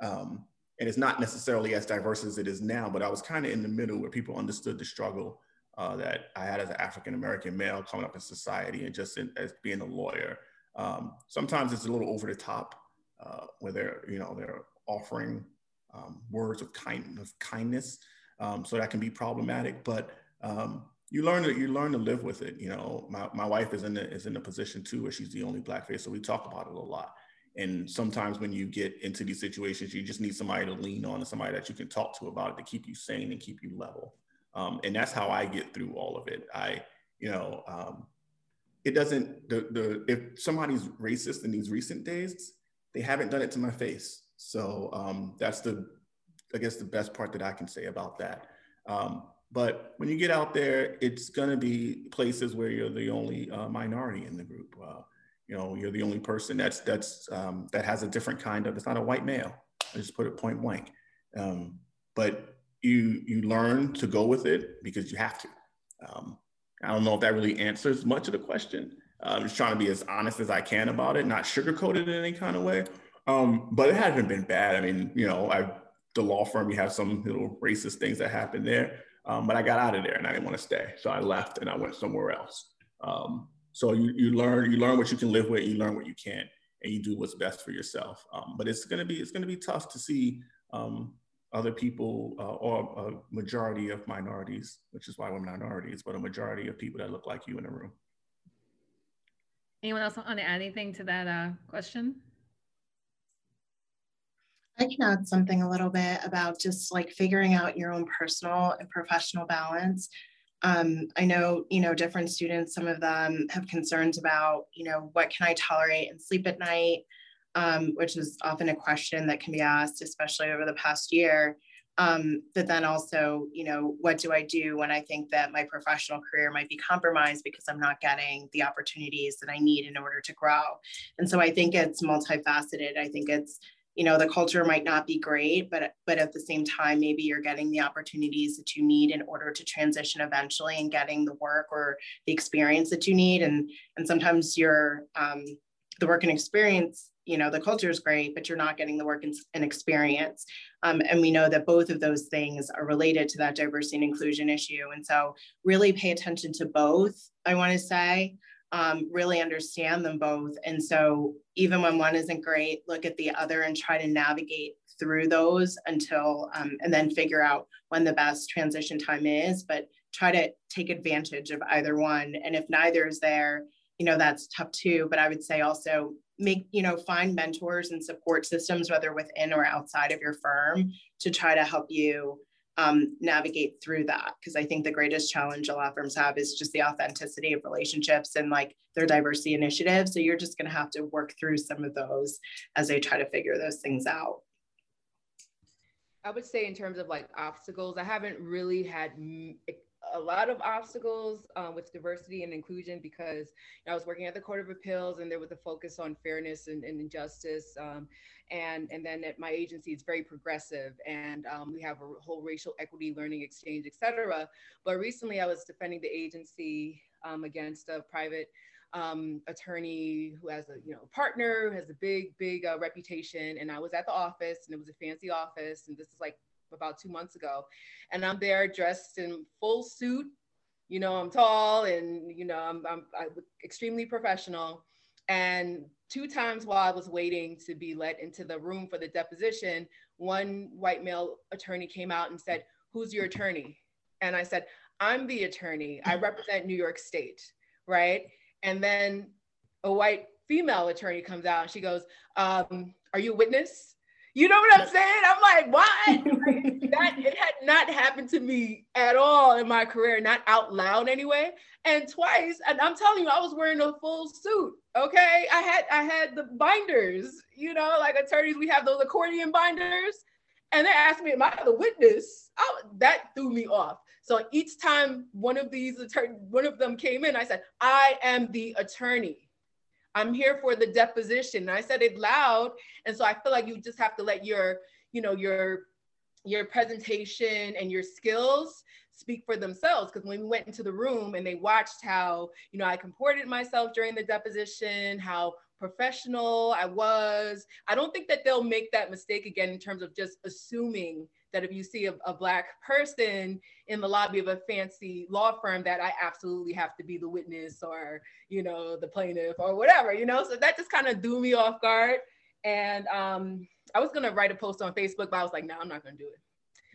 Um, and it's not necessarily as diverse as it is now, but I was kind of in the middle where people understood the struggle uh, that I had as an African American male coming up in society and just in, as being a lawyer. Um, sometimes it's a little over the top, uh, where they're you know they're offering um, words of kind of kindness, um, so that can be problematic. But um, you learn to you learn to live with it. You know, my, my wife is in the, is in a position too where she's the only black face, so we talk about it a lot. And sometimes when you get into these situations, you just need somebody to lean on and somebody that you can talk to about it to keep you sane and keep you level. Um, and that's how I get through all of it. I, you know, um, it doesn't the the if somebody's racist in these recent days, they haven't done it to my face. So um, that's the I guess the best part that I can say about that. Um, but when you get out there, it's going to be places where you're the only uh, minority in the group. Uh, you know, you're the only person that's that's um, that has a different kind of. It's not a white male. I just put it point blank. Um, but you you learn to go with it because you have to. Um, I don't know if that really answers much of the question. I'm just trying to be as honest as I can about it, not sugarcoat it in any kind of way. Um, but it hasn't been bad. I mean, you know, I the law firm, you have some little racist things that happen there. Um, but I got out of there and I didn't want to stay. So I left and I went somewhere else. Um, so you, you learn, you learn what you can live with, you learn what you can't, and you do what's best for yourself. Um, but it's gonna be, it's gonna be tough to see um, other people uh, or a majority of minorities, which is why we're minorities, but a majority of people that look like you in a room. Anyone else want to add anything to that uh, question? I can add something a little bit about just like figuring out your own personal and professional balance. Um, I know, you know, different students, some of them have concerns about, you know, what can I tolerate and sleep at night, um, which is often a question that can be asked, especially over the past year. Um, but then also, you know, what do I do when I think that my professional career might be compromised because I'm not getting the opportunities that I need in order to grow? And so I think it's multifaceted. I think it's you know the culture might not be great but but at the same time maybe you're getting the opportunities that you need in order to transition eventually and getting the work or the experience that you need. And and sometimes you're um, the work and experience you know the culture is great but you're not getting the work and, and experience. Um, and we know that both of those things are related to that diversity and inclusion issue. And so really pay attention to both i want to say um, really understand them both. And so even when one isn't great, look at the other and try to navigate through those until, um, and then figure out when the best transition time is, but try to take advantage of either one. And if neither is there, you know, that's tough too. But I would say also make, you know, find mentors and support systems, whether within or outside of your firm to try to help you um, navigate through that because I think the greatest challenge a law firms have is just the authenticity of relationships and like their diversity initiatives. So you're just going to have to work through some of those as they try to figure those things out. I would say in terms of like obstacles, I haven't really had a lot of obstacles um, with diversity and inclusion because you know, I was working at the Court of Appeals and there was a focus on fairness and, and injustice. Um, and, and then at my agency, it's very progressive and um, we have a whole racial equity learning exchange, et cetera. But recently I was defending the agency um, against a private um, attorney who has a you know partner who has a big big uh, reputation and i was at the office and it was a fancy office and this is like about two months ago. And I'm there dressed in full suit. You know, I'm tall and, you know, I'm, I'm, I'm extremely professional. And two times while I was waiting to be let into the room for the deposition, one white male attorney came out and said, Who's your attorney? And I said, I'm the attorney. I represent New York State, right? And then a white female attorney comes out and she goes, um, Are you a witness? You know what I'm saying? I'm like, what? that it had not happened to me at all in my career, not out loud anyway. And twice, and I'm telling you, I was wearing a full suit. Okay, I had I had the binders. You know, like attorneys, we have those accordion binders. And they asked me, "Am I the witness?" I, that threw me off. So each time one of these attorney, one of them came in, I said, "I am the attorney." I'm here for the deposition. And I said it loud. And so I feel like you just have to let your, you know, your your presentation and your skills speak for themselves because when we went into the room and they watched how you know i comported myself during the deposition how professional i was i don't think that they'll make that mistake again in terms of just assuming that if you see a, a, black person in the lobby of a fancy law firm that i absolutely have to be the witness or you know the plaintiff or whatever you know? So that just kind of threw me off guard. And um, i was to write a post on facebook but i was like no i'm not to do it.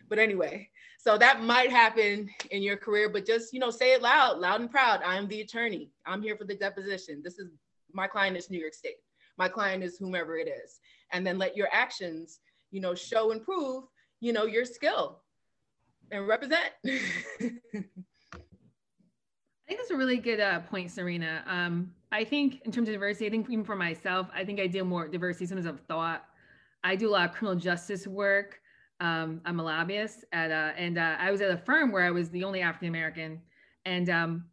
But anyway so that might happen in your career but just you know say it loud loud and proud. I'm the attorney. I'm here for the deposition. This is my client is new york state. My client is whomever it is. And then let your actions you know show and prove you know, your skill and represent. I think that's a really good uh, point, Serena. Um, I think in terms of diversity, I think even for myself, I think I deal more diversity terms of thought. I do a lot of criminal justice work. Um, I'm a lobbyist at, uh, and uh, I was at a firm where I was the only African American, and um,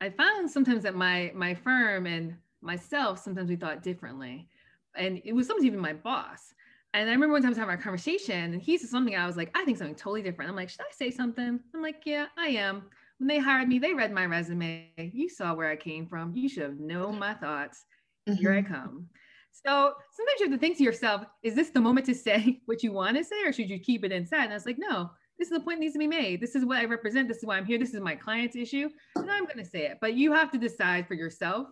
I found sometimes that my my firm and myself sometimes we thought differently, and it was sometimes even my boss. And I remember one time I was having a conversation and he said something. I was like, I think something totally different. I'm like, should I say something? I'm like, yeah, I am. When they hired me, they read my resume. You saw where I came from. You should have known my thoughts. Mm-hmm. Here I mm-hmm. come. So sometimes you have to think to yourself, is this the moment to say what you want to say or should you keep it inside? And I was like, no, this is the point that needs to be made. This is what I represent. This is why I'm here. This is my client's issue. And I'm going to say it. But you have to decide for yourself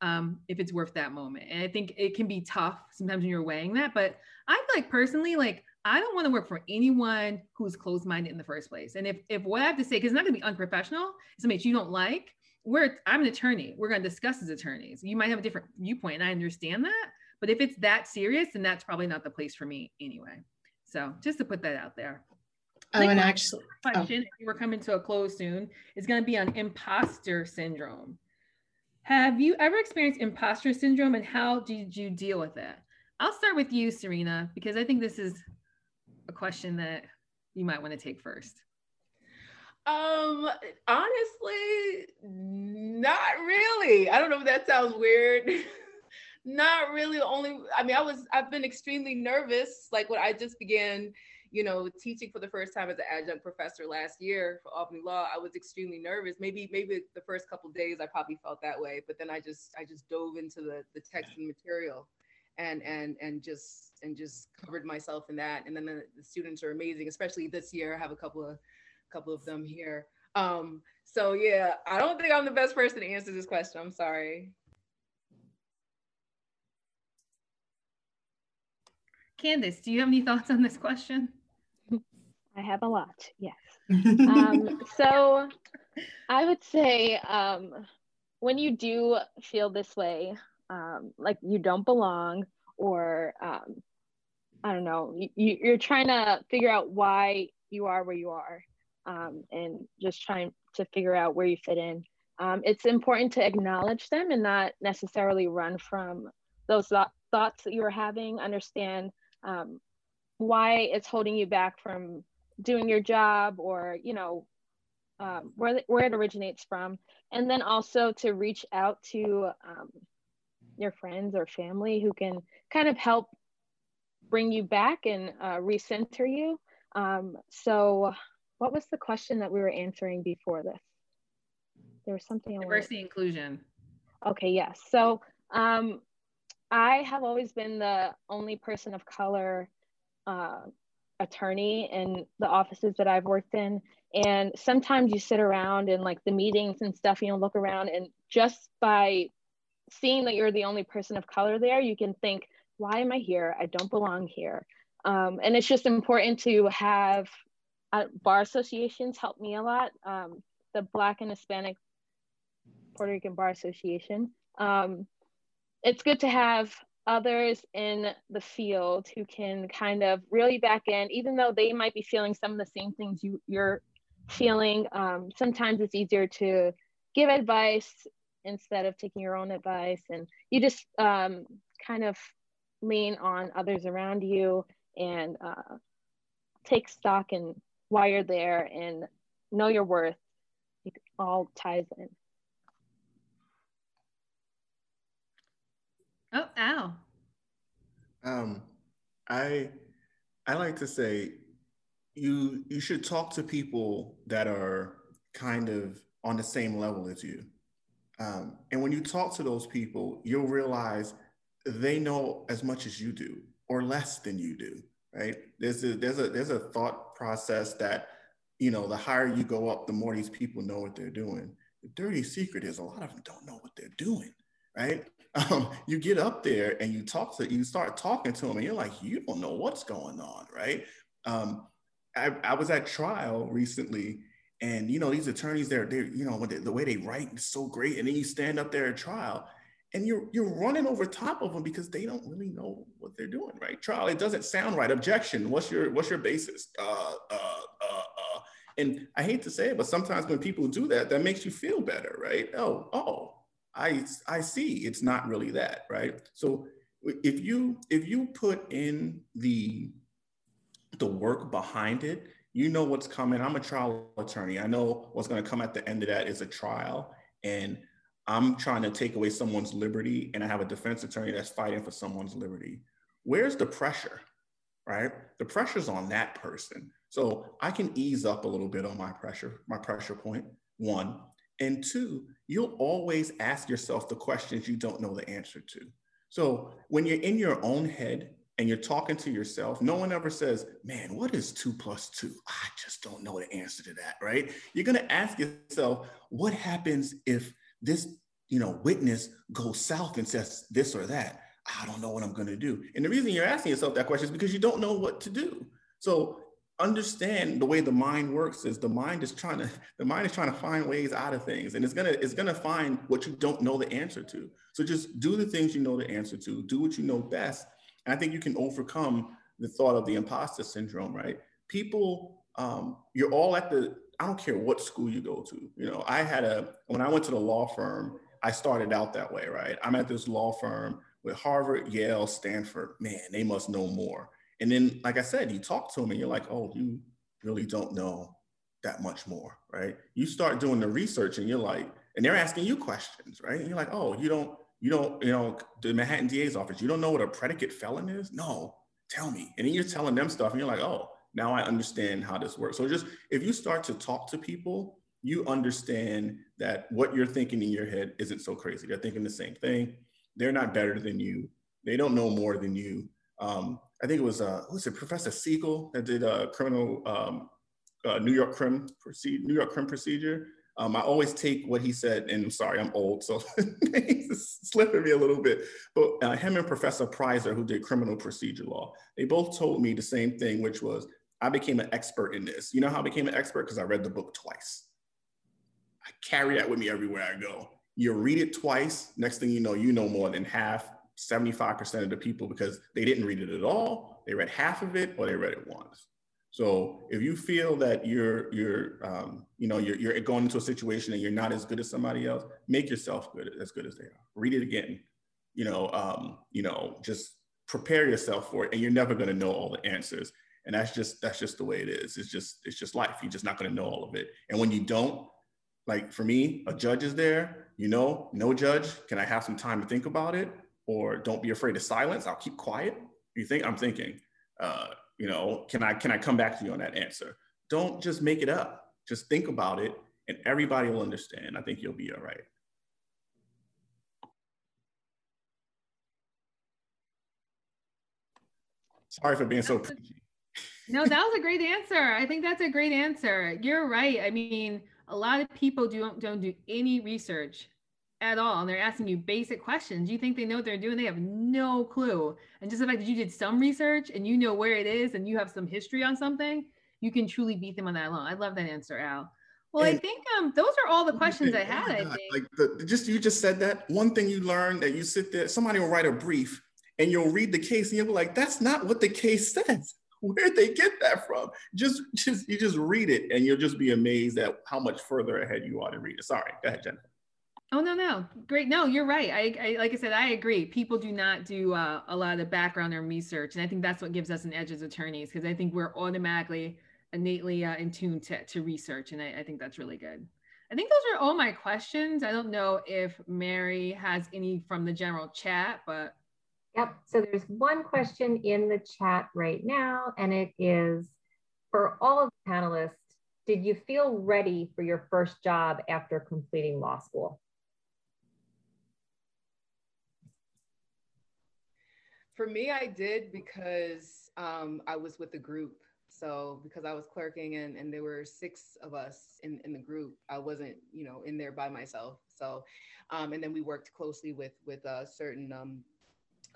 um, if it's worth that moment. And I think it can be tough sometimes when you're weighing that. But I feel like personally, like I don't want to work for anyone who's closed-minded in the first place. And if if what I have to say, because it's not gonna be unprofessional, something that you don't like, we're I'm an attorney. We're gonna discuss as attorneys. You might have a different viewpoint, and I understand that. But if it's that serious, then that's probably not the place for me anyway. So just to put that out there. Oh, and actually, question, oh. we're coming to a close soon, is going to be on imposter syndrome. Have you ever experienced imposter syndrome and how did you deal with it? I'll start with you, Serena, because I think this is a question that you might want to take first. Um, honestly, not really. I don't know if that sounds weird. not really. Only, I mean, I was, I've been extremely nervous. Like when I just began you know, teaching for the first time as an adjunct professor last year for Albany Law, I was extremely nervous. Maybe maybe the first couple days I probably felt that way, but then I just I just dove into the the text and material and and and just and just covered myself in that. And then the, the students are amazing, especially this year. I have a couple of couple of them here. Um, so yeah, I don't think I'm the best person to answer this question. I'm sorry. Candace, do you have any thoughts on this question? I have a lot, yes. um, so I would say um, when you do feel this way, um, like you don't belong, or um, I don't know, you, you're trying to figure out why you are where you are um, and just trying to figure out where you fit in. Um, it's important to acknowledge them and not necessarily run from those th- thoughts that you are having, understand why it's holding you back from doing your job or you know um, where, where it originates from, and then also to reach out to um, your friends or family who can kind of help bring you back and uh, recenter you. Um, so, what was the question that we were answering before this? There was something. Diversity inclusion. Okay, yes. So, um, I have always been the only person of color uh, attorney in the offices that I've worked in. And sometimes you sit around in like the meetings and stuff, you know, look around and just by seeing that you're the only person of color there, you can think, why am I here? I don't belong here. Um, and it's just important to have uh, bar associations help me a lot. Um, the Black and Hispanic Puerto Rican Bar Association. Um, it's good to have others in the field who can kind of really back in, even though they might be feeling some of the same things you, you're feeling. Um, sometimes it's easier to give advice instead of taking your own advice, and you just um, kind of lean on others around you and uh, take stock in why you're there and know your worth. It all ties in. Oh, Al. Um, I I like to say you you should talk to people that are kind of on the same level as you. Um, and when you talk to those people, you'll realize they know as much as you do or less than you do, right? There's a there's a there's a thought process that you know the higher you go up, the more these people know what they're doing. The dirty secret is a lot of them don't know what they're doing, right? um, you get up there and you talk to you start talking to them and you're like you don't know what's going on right um, I, I, was at trial recently and you know these attorneys they're, they're you know the, the way they write is so great. And then you stand up there at trial and you're you're running over top of them because they don't really know what they're doing right? Trial it doesn't sound right. Objection. What's your what's your basis? Uh, uh, uh, uh. and i hate to say it but sometimes when people do that that makes you feel better right? Oh oh I I see. It's not really that, right? So if you if you put in the the work behind it, you know what's coming. I'm a trial attorney. I know what's going to come at the end of that is a trial and I'm trying to take away someone's liberty and I have a defense attorney that's fighting for someone's liberty. Where's the pressure? Right? The pressure's on that person. So I can ease up a little bit on my pressure, my pressure. One, and two, you'll always ask yourself the questions you don't know the answer to. So when you're in your own head and you're talking to yourself, no one ever says, Man, what is two plus two? I just don't know the answer to that, right? You're gonna ask yourself, what happens if this, you know, witness goes south and says this or that? I don't know what I'm gonna do. And the reason you're asking yourself that question is because you don't know what to do. So understand the way the mind works is the mind is trying to the mind is trying to find ways out of things and it's gonna it's gonna find what you don't know the answer to so just do the things you know the answer to do what you know best and i think you can overcome the thought of the imposter syndrome right people um, you're all at the i don't care what school you go to you know i had a when i went to the law firm i started out that way right i'm at this law firm with harvard yale stanford man they must know more and then, like I said, you talk to them and you're like, oh, you really don't know that much more, right? You start doing the research and you're like, and they're asking you questions, right? And you're like, oh, you don't, you don't, you know, the Manhattan DA's office, you don't know what a predicate felon is? No, tell me. And then you're telling them stuff and you're like, oh, now I understand how this works. So just if you start to talk to people, you understand that what you're thinking in your head isn't so crazy. They're thinking the same thing. They're not better than you. They don't know more than you. Um, I think it was uh, who's it, Professor Siegel that did a criminal um, uh, New York crim New York crim procedure. Um, I always take what he said, and I'm sorry, I'm old, so he's slipping me a little bit. But uh, him and Professor Preiser, who did criminal procedure law, they both told me the same thing, which was I became an expert in this. You know how I became an expert? Because I read the book twice. I carry that with me everywhere I go. You read it twice, next thing you know, you know more than half 75% of the people because they didn't read it at all, they read half of it, or they read it once. So if you feel that you're you're um, you know you're, you're going into a situation and you're not as good as somebody else, make yourself good as good as they are. Read it again. You know, um, you know, just prepare yourself for it, and you're never going to know all the answers. And that's just that's just the way it is. It's just it's just life. You're just not going to know all of it. And when you don't, like for me, a judge is there. You know, no judge. Can I have some time to think about it? Or don't be afraid of silence. I'll keep quiet. You think I'm thinking. Uh, you know, can I can I come back to you on that answer? Don't just make it up. Just think about it, and everybody will understand. I think you'll be all right. Sorry for being so preachy. No, that was a great answer. I think that's a great answer. You're right. I mean, a lot of people don't don't do any research at all and they're asking you basic questions. You think they know what they're doing? They have no clue. And just the fact that you did some research and you know where it is and you have some history on something you can truly beat them on that alone. I love that answer al. Well and i think um those are all the questions i had i think. like the, just you just said that. One thing you learned that you sit there somebody will write a brief and you'll read the case and you'll be like that's not what the case says. Where'd they get that from? Just, just you just read it and you'll just be amazed at how much further ahead you are to read it. Sorry, go ahead, Jennifer. Oh no, no, great. No, you're right. I, I like I said, I agree. People do not do uh, a lot of the background or research, and I think that's what gives us an edge as attorneys because I think we're automatically innately uh, in tune to, to research, and I, I think that's really good. I think those are all my questions. I don't know if Mary has any from the general chat, but Yep. So there's one question in the chat right now, and it is for all of the panelists, did you feel ready for your first job after completing law school? For me, I did because um, I was with the group. So because I was clerking and, and there were six of us in, in the group, I wasn't, you know, in there by myself. So, um, and then we worked closely with with uh, certain um,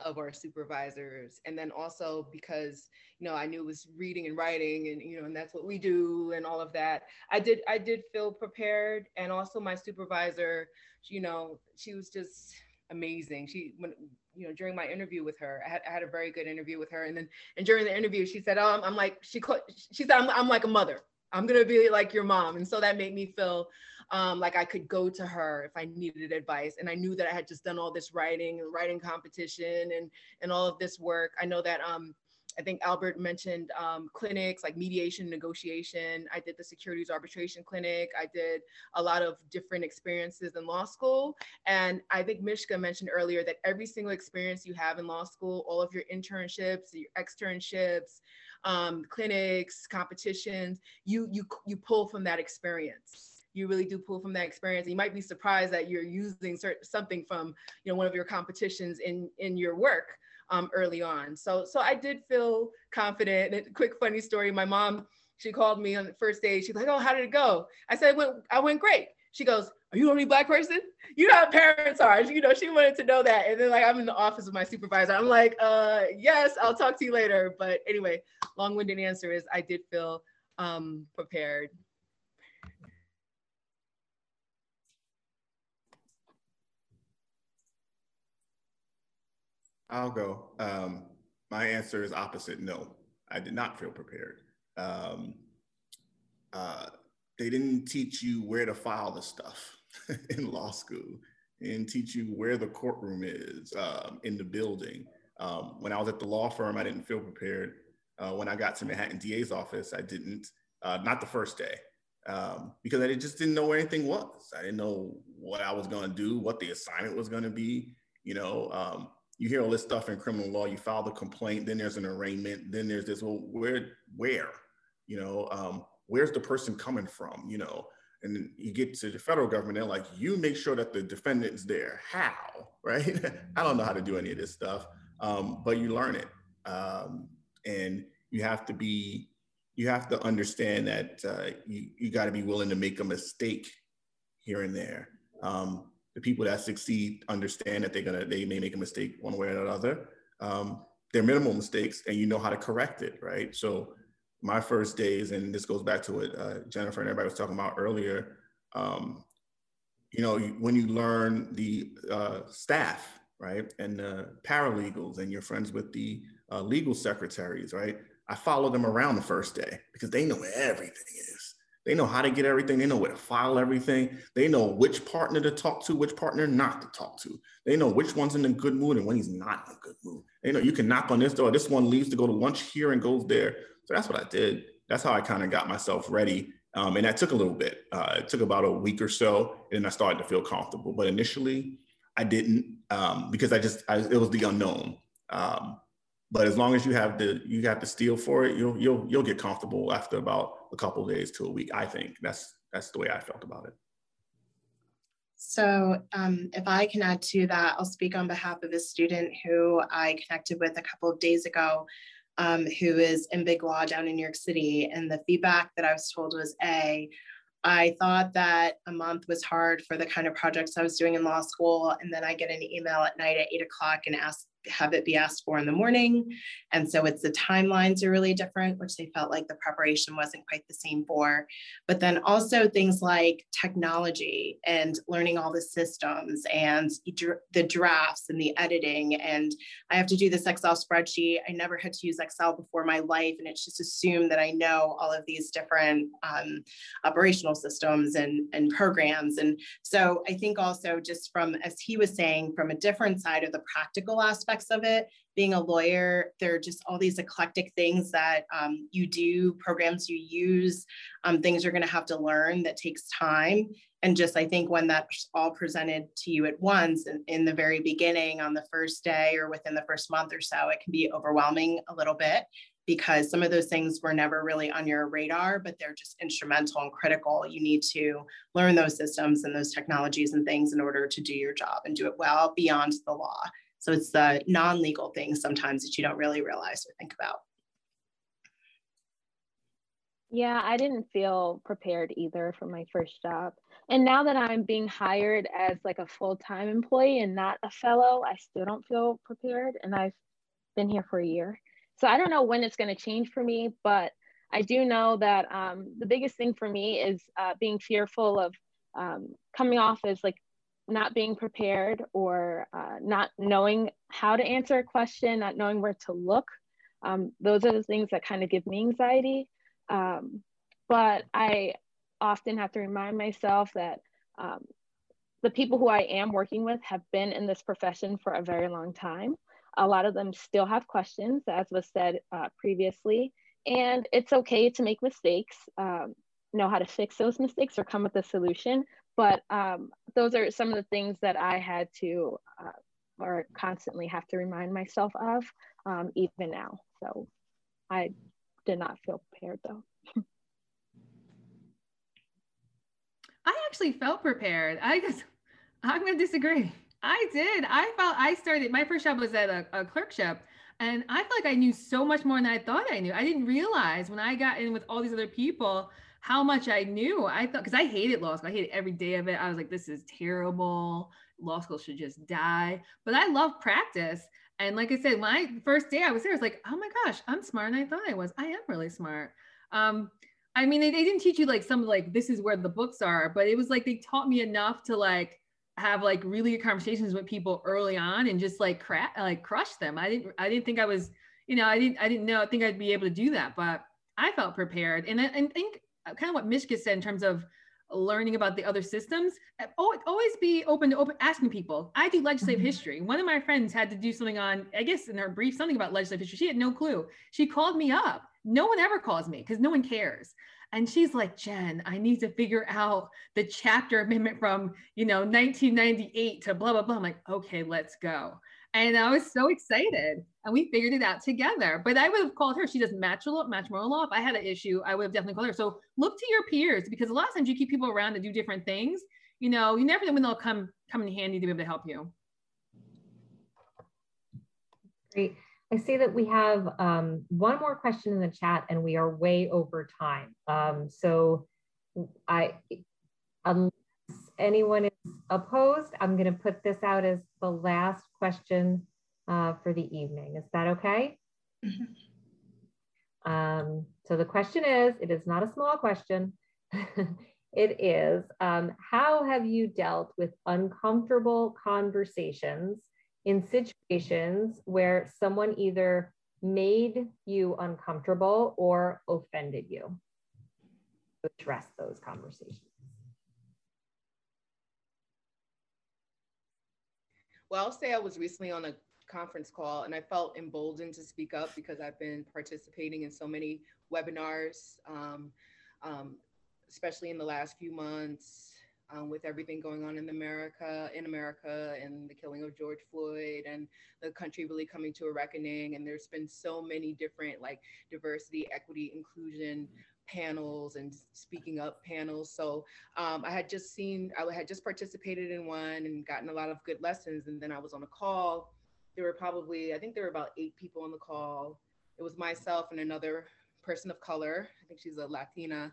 of our supervisors and then also because you know i knew it was reading and writing and you know and that's what we do and all of that i did i did feel prepared and also my supervisor you know she was just amazing she when you know during my interview with her i had, I had a very good interview with her and then and during the interview she said oh i'm, I'm like she she said I'm, I'm like a mother i'm gonna be like your mom and so that made me feel um, like I could go to her if I needed advice. And I knew that I had just done all this writing and writing competition and and all of this work. I know that um, I think Albert mentioned um, clinics like mediation, negotiation. I did the securities arbitration clinic. I did a lot of different experiences in law school. And I think Mishka mentioned earlier that every single experience you have in law school, all of your internships, your externships, um, clinics, competitions, you you you pull from that experience you really do pull from that experience. You might be surprised that you're using something from you know one of your competitions in in your work um, early on. So so I did feel confident. And quick funny story: my mom she called me on the first day. She's like, "Oh, how did it go?" I said, I "Went I went great." She goes, "Are you the only black person? You know how parents are." You know, she wanted to know that. And then like I'm in the office with my supervisor. I'm like, uh, "Yes, I'll talk to you later." But anyway, long-winded answer is I did feel um, prepared I'll go. Um, my answer is opposite. No, I did not feel prepared. Um, uh, they didn't teach you where to file the stuff in law school and teach you where the courtroom is um, in the building. Um, when I was at the law firm, I didn't feel prepared. Uh, when I got to Manhattan DA's office, I didn't, uh, not the first day, um, because I just didn't know where anything was. I didn't know what I was going to do, what the assignment was going to be. You know, um, you hear all this stuff in criminal law. You file the complaint, then there's an arraignment, then there's this. Well, where, where, you know, um, where's the person coming from? You know, and you get to the federal government, they're like, you make sure that the defendant's there. How, right? I don't know how to do any of this stuff, um, but you learn it, um, and you have to be, you have to understand that uh, you you got to be willing to make a mistake here and there. Um, the people that succeed understand that they're gonna they may make a mistake one way or another. Um, they're minimal mistakes, and you know how to correct it, right? So my first days, and this goes back to what uh, Jennifer and everybody was talking about earlier. Um, you know, when you learn the uh, staff, right, and the paralegals, and you're friends with the uh, legal secretaries, right? I follow them around the first day because they know where everything is. They know how to get everything. They know where to file everything. They know which partner to talk to, which partner not to talk to. They know which one's in a good mood and when he's not in a good mood. They know you can knock on this door. This one leaves to go to lunch here and goes there. So that's what I did. That's how I kind of got myself ready. Um, and that took a little bit. Uh, it took about a week or so, and I started to feel comfortable. But initially, I didn't um, because I just I, it was the unknown. Um, but as long as you have the you have the steel for it, you'll you'll you'll get comfortable after about a couple days to a week. I think that's that's the way I felt about it. So um, if I can add to that, I'll speak on behalf of a student who I connected with a couple of days ago, um, who is in Big Law down in New York City. And the feedback that I was told was A, I thought that a month was hard for the kind of projects I was doing in law school. And then I get an email at night at eight o'clock and ask have it be asked for in the morning. And so it's the timelines are really different, which they felt like the preparation wasn't quite the same for. But then also things like technology and learning all the systems and the drafts and the editing. And I have to do this Excel spreadsheet. I never had to use Excel before my life. And it's just assumed that I know all of these different um, operational systems and, and programs. And so I think also just from, as he was saying, from a different side of the practical aspect aspects of it. Being a lawyer, there are just all these eclectic things that um, you do, programs you use, um, things you're going to have to learn that takes time. And just, I think when that's all presented to you at once in, in the very beginning, on the first day or within the first month or so, it can be overwhelming a little bit because some of those things were never really on your radar, but they're just instrumental and critical. You need to learn those systems and those technologies and things in order to do your job and do it well beyond the law. So it's the non-legal things sometimes that you don't really realize or think about. Yeah, I didn't feel prepared either for my first job. And now that I'm being hired as like a full-time employee and not a fellow, I still don't feel prepared. And I've been here for a year. So I don't know when it's going to change for me, but I do know that um, the biggest thing for me is uh, being fearful of um, coming off as like not being prepared or uh, not knowing how to answer a question, not knowing where to look. Um, those are the things that kind of give me anxiety. Um, but I often have to remind myself that um, the people who I am working with have been in this profession for a very long time. A lot of them still have questions, as was said uh, previously, and it's okay to make mistakes, um, know how to fix those mistakes or come with a solution, but um, those are some of the things that I had to uh, or constantly have to remind myself of, um, even now. So I did not feel prepared though. I actually felt prepared. I guess I'm going to disagree. I did. I felt I started, my first job was at a, a clerkship. And I felt like I knew so much more than I thought I knew. I didn't realize when I got in with all these other people how much I knew. I thought because I hated law school. I hated every day of it. I was like, this is terrible. Law school should just die. But I love practice. And like I said, my first day I was there, I was like, oh my gosh, I'm smarter than I thought I was. I am really smart. Um, I mean, they, they didn't teach you like some like this is where the books are, but it was like they taught me enough to like have like really good conversations with people early on and just like crack like crush them. I didn't I didn't think I was, you know, I didn't I didn't know I think I'd be able to do that, but I felt prepared. And I, think kind of what Mishka said in terms of learning about the other systems uh, always be open to open asking people. I do legislative mm-hmm. history. One of my friends had to do something on i guess in her brief something about legislative history. She had no clue. She called me up. No one ever calls me because no one cares. And she's like jen i need to figure out the chapter amendment from you know 1998 to blah blah blah. I'm like okay let's go. And I was so excited. And we figured it out together. But I would have called her. She does matrimonial matrimonial law. If I had an issue, I would have definitely called her. So look to your peers because a lot of times you keep people around to do different things. You know, you never know when they'll come come in handy to be able to help you. Great. I see that we have um, one more question in the chat and we are way over time. Um, so I, unless anyone is opposed, I'm going to put this out as the last question uh, for the evening. Is that okay? Mm-hmm. Um, so the question is, it is not a small question. it is, um, how have you dealt with uncomfortable conversations in situations where someone either made you uncomfortable or offended you? Address those conversations. Well, I'll say I was recently on a conference call and I felt emboldened to speak up because I've been participating in so many webinars, um, um, especially in the last few months um, with everything going on in America, in America, and the killing of George Floyd, and the country really coming to a reckoning. And there's been so many different like diversity, equity, inclusion panels and speaking up panels. So um, I had just seen, I had just participated in one and gotten a lot of good lessons. And then I was on a call. There were probably, I think there were about eight people on the call. It was myself and another person of color. I think she's a Latina.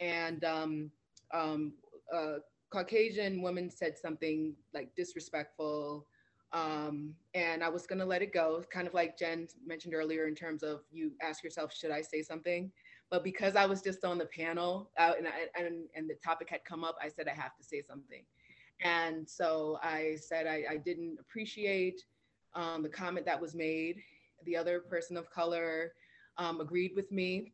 And um, um, a Caucasian woman said something like disrespectful. Um, and I was gonna let it go, kind of like Jen mentioned earlier in terms of you ask yourself, should I say something? But because I was just on the panel uh, and, I, and, and the topic had come up, I said, I have to say something. And so I said I, I didn't appreciate um, the comment that was made. The other person of color um, agreed with me.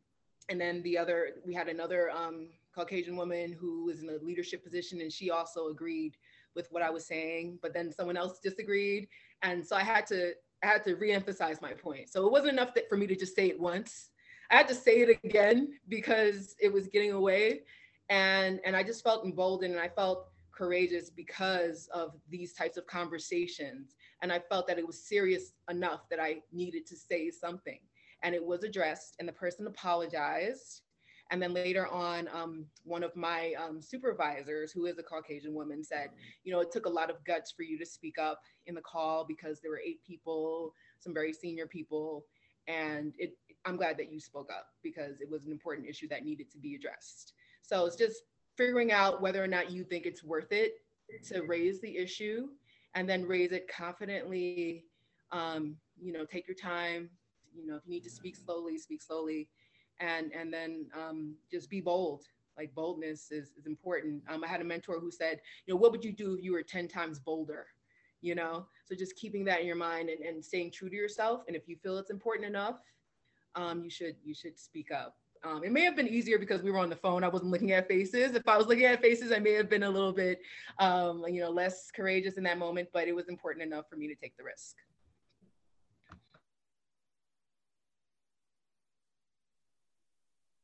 And then the other, we had another um, Caucasian woman who was in a leadership position and she also agreed with what I was saying, but then someone else disagreed. And so I had to, I had to reemphasize my point. So it wasn't enough that for me to just say it once. I had to say it again because it was getting away. And, and I just felt emboldened and I felt courageous because of these types of conversations. And I felt that it was serious enough that I needed to say something. And it was addressed, and the person apologized. And then later on, um, one of my um, supervisors, who is a Caucasian woman, said, You know, it took a lot of guts for you to speak up in the call because there were eight people, some very senior people. And it, I'm glad that you spoke up because it was an important issue that needed to be addressed. So it's just figuring out whether or not you think it's worth it to raise the issue and then raise it confidently. Um, you know, take your time. You know, if you need to speak slowly, speak slowly, and and then um, just be bold. Like boldness is, is important. Um, I had a mentor who said, you know, what would you do if you were 10 times bolder? You know, so just keeping that in your mind and, and staying true to yourself. And if you feel it's important enough, um, you should you should speak up. Um, it may have been easier because we were on the phone. I wasn't looking at faces. If I was looking at faces, I may have been a little bit, um, you know, less courageous in that moment. But it was important enough for me to take the risk.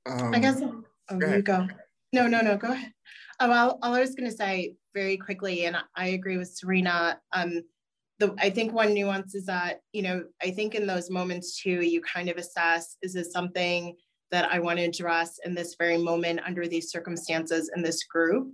Um, I guess. Oh, go you go. No, no, no. Go ahead. Oh, all, all I was going to say very quickly, and I agree with Serena. Um, the, I think one nuance is that, you know, I think in those moments too, you kind of assess, is this something that I want to address in this very moment under these circumstances in this group?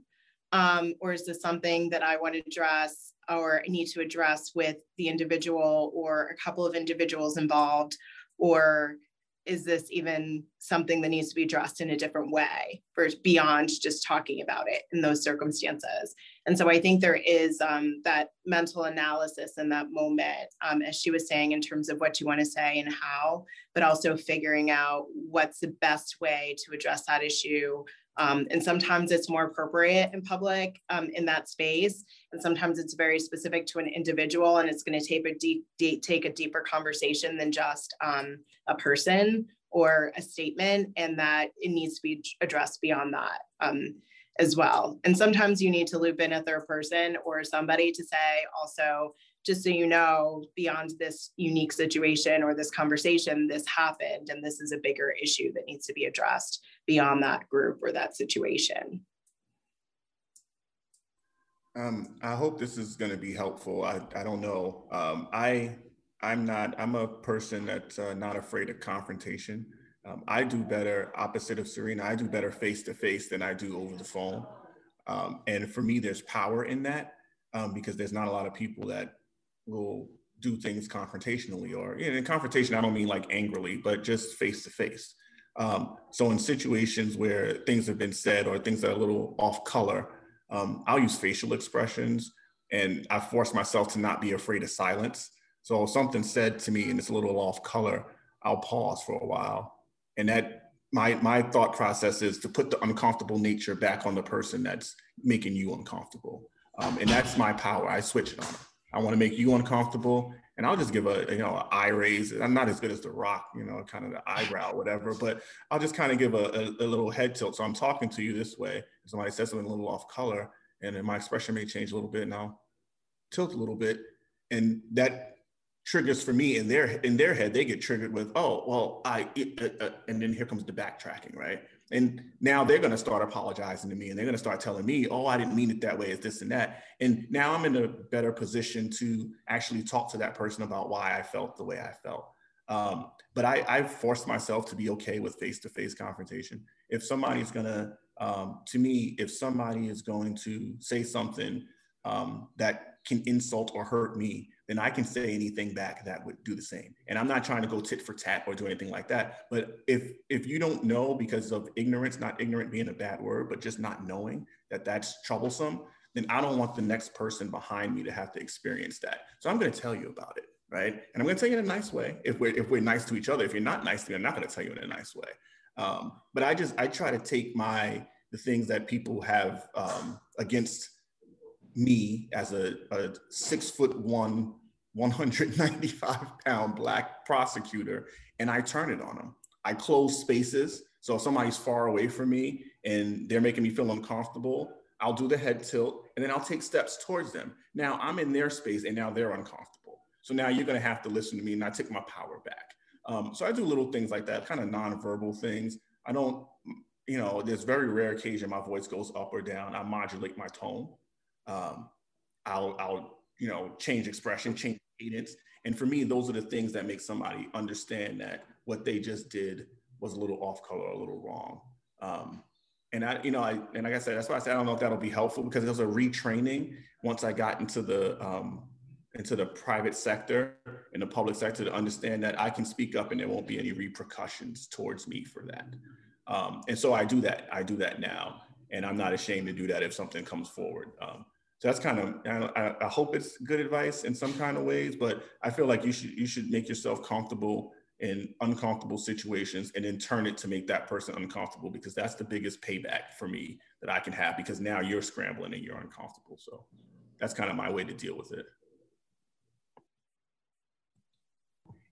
Um, or is this something that I want to address or need to address with the individual or a couple of individuals involved? Or is this even something that needs to be addressed in a different way for beyond just talking about it in those circumstances? And so i think there is um, that mental analysis in that moment um, as she was saying in terms of what you want to say and how but also figuring out what's the best way to address that issue um, and sometimes it's more appropriate in public um, in that space. And sometimes it's very specific to an individual and it's going to take a deep, take a deeper conversation than just um, a person or a statement and that it needs to be addressed beyond that um, as well. And sometimes you need to loop in a third person or somebody to say also, just so you know, beyond this unique situation or this conversation, this happened, and this is a bigger issue that needs to be addressed beyond that group or that situation. Um, I hope this is going to be helpful. I, I don't know. Um, I I'm not. I'm a person that's uh, not afraid of confrontation. Um, I do better opposite of Serena. I do better face to face than I do over the phone. Um, and for me, there's power in that um, because there's not a lot of people that will do things confrontationally or you know, in confrontation, I don't mean like angrily, but just face to face. Um, so in situations where things have been said or things that are a little off color, um, I'll use facial expressions and I force myself to not be afraid of silence. So if something said to me and it's a little off color, I'll pause for a while. And that my my thought process is to put the uncomfortable nature back on the person that's making you uncomfortable. Um, and that's my power. I switch it on. I want to make you uncomfortable. And I'll just give a, you know, an eye raise. I'm not as good as the rock, you know, kind of the eyebrow, whatever, but I'll just kind of give a, a, a little head tilt. So I'm talking to you this way. Somebody says something a little off color and then my expression may change a little bit and I'll tilt a little bit. And that triggers for me in their in their head. They get triggered with, oh, well, I, uh, uh, and then here comes the backtracking, right? And now they're going to start apologizing to me and they're going to start telling me, oh, I didn't mean it that way, it's this and that. And now I'm in a better position to actually talk to that person about why I felt the way I felt. Um, but I, I forced myself to be okay with face to face confrontation. If somebody's going to, um, to me, if somebody is going to say something um, that can insult or hurt me, then I can say anything back that would do the same. And I'm not trying to go tit for tat or do anything like that. But if if you don't know because of ignorance, not ignorant being a bad word, but just not knowing that that's troublesome, then I don't want the next person behind me to have to experience that. So I'm going to tell you about it, right? And I'm going to tell you in a nice way. If we're if we're nice to each other, if you're not nice to me, I'm not going to tell you in a nice way. Um, but I just I try to take my the things that people have um, against me as a, a six foot one, 195 pound black prosecutor, and I turn it on them. I close spaces. So if somebody's far away from me and they're making me feel uncomfortable, I'll do the head tilt and then I'll take steps towards them. Now I'm in their space and now they're uncomfortable. So now you're going to have to listen to me and I take my power back. Um, so I do little things like that, kind of nonverbal things. I don't, you know, there's very rare occasion my voice goes up or down. I modulate my tone um, I'll, I'll, you know, change expression, change cadence. And for me, those are the things that make somebody understand that what they just did was a little off color, a little wrong. Um, and I, you know, I, and like I said, that's why I said I don't know if that'll be helpful because it was a retraining once I got into the um, into the private sector and the public sector to understand that I can speak up and there won't be any repercussions towards me for that. Um, and so I do that. I do that now, and I'm not ashamed to do that if something comes forward. Um, so that's kind of I, I, hope it's good advice in some kind of ways, but I feel like you should you should make yourself comfortable in uncomfortable situations and then turn it to make that person uncomfortable because that's the biggest payback for me that I can have because now you're scrambling and you're uncomfortable. So that's kind of my way to deal with it.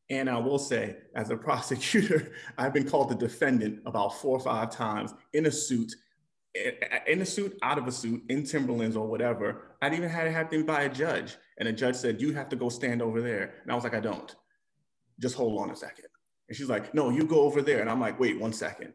And I will say, as a prosecutor, I've been called the defendant about four or five times in a suit in a suit, out of a suit, in Timberlands or whatever. I'd even had it happen by a judge. And a judge said, You have to go stand over there. And I was like, I don't. Just hold on a second. And she's like, No, you go over there. And I'm like, Wait one second.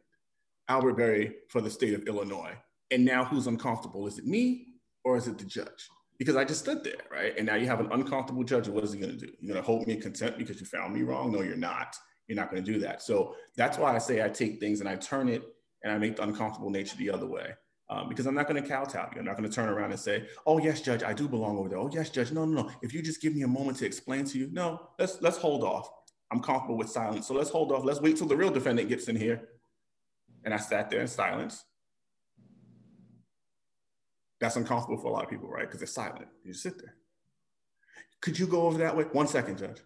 Albert Berry for the state of Illinois. And now who's uncomfortable? Is it me or is it the judge? Because I just stood there, right? And now you have an uncomfortable judge. What is he going to do? You're going to hold me in contempt because you found me wrong? No, you're not. You're not going to do that. So that's why I say I take things and I turn it and I make the uncomfortable nature the other way. Um, because I'm not going to kowtow you. I'm not going to turn around and say, "Oh yes, judge, I do belong over there." Oh yes, judge. No, no, no. If you just give me a moment to explain to you, no, let's let's hold off. I'm comfortable with silence, so let's hold off. Let's wait till the real defendant gets in here. And I sat there in silence. That's uncomfortable for a lot of people, right? Because they're silent. You just sit there. Could you go over that way? One second, judge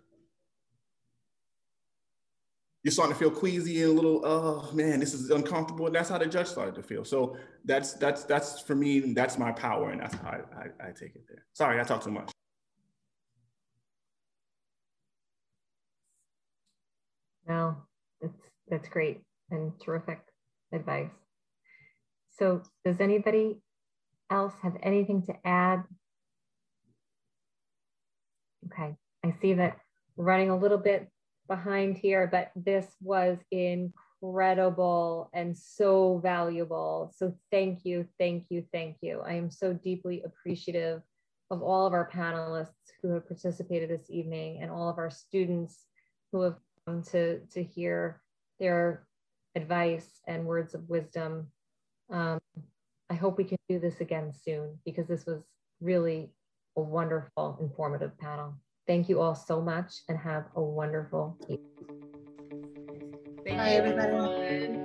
you're starting to feel queasy and a little, oh man, this is uncomfortable. And that's how the judge started to feel. So that's that's that's for me, that's my power, and that's how I, I, I take it there. Sorry, I talked too much. No, that's that's great and terrific advice. So does anybody else have anything to add? Okay, I see that we're running a little bit behind here, but this was incredible and so valuable. So thank you, thank you, thank you. I am so deeply appreciative of all of our panelists who have participated this evening and all of our students who have come to, to hear their advice and words of wisdom. Um, I hope we can do this again soon because this was really a wonderful, informative panel. Thank you all so much and have a wonderful evening. Bye, everybody.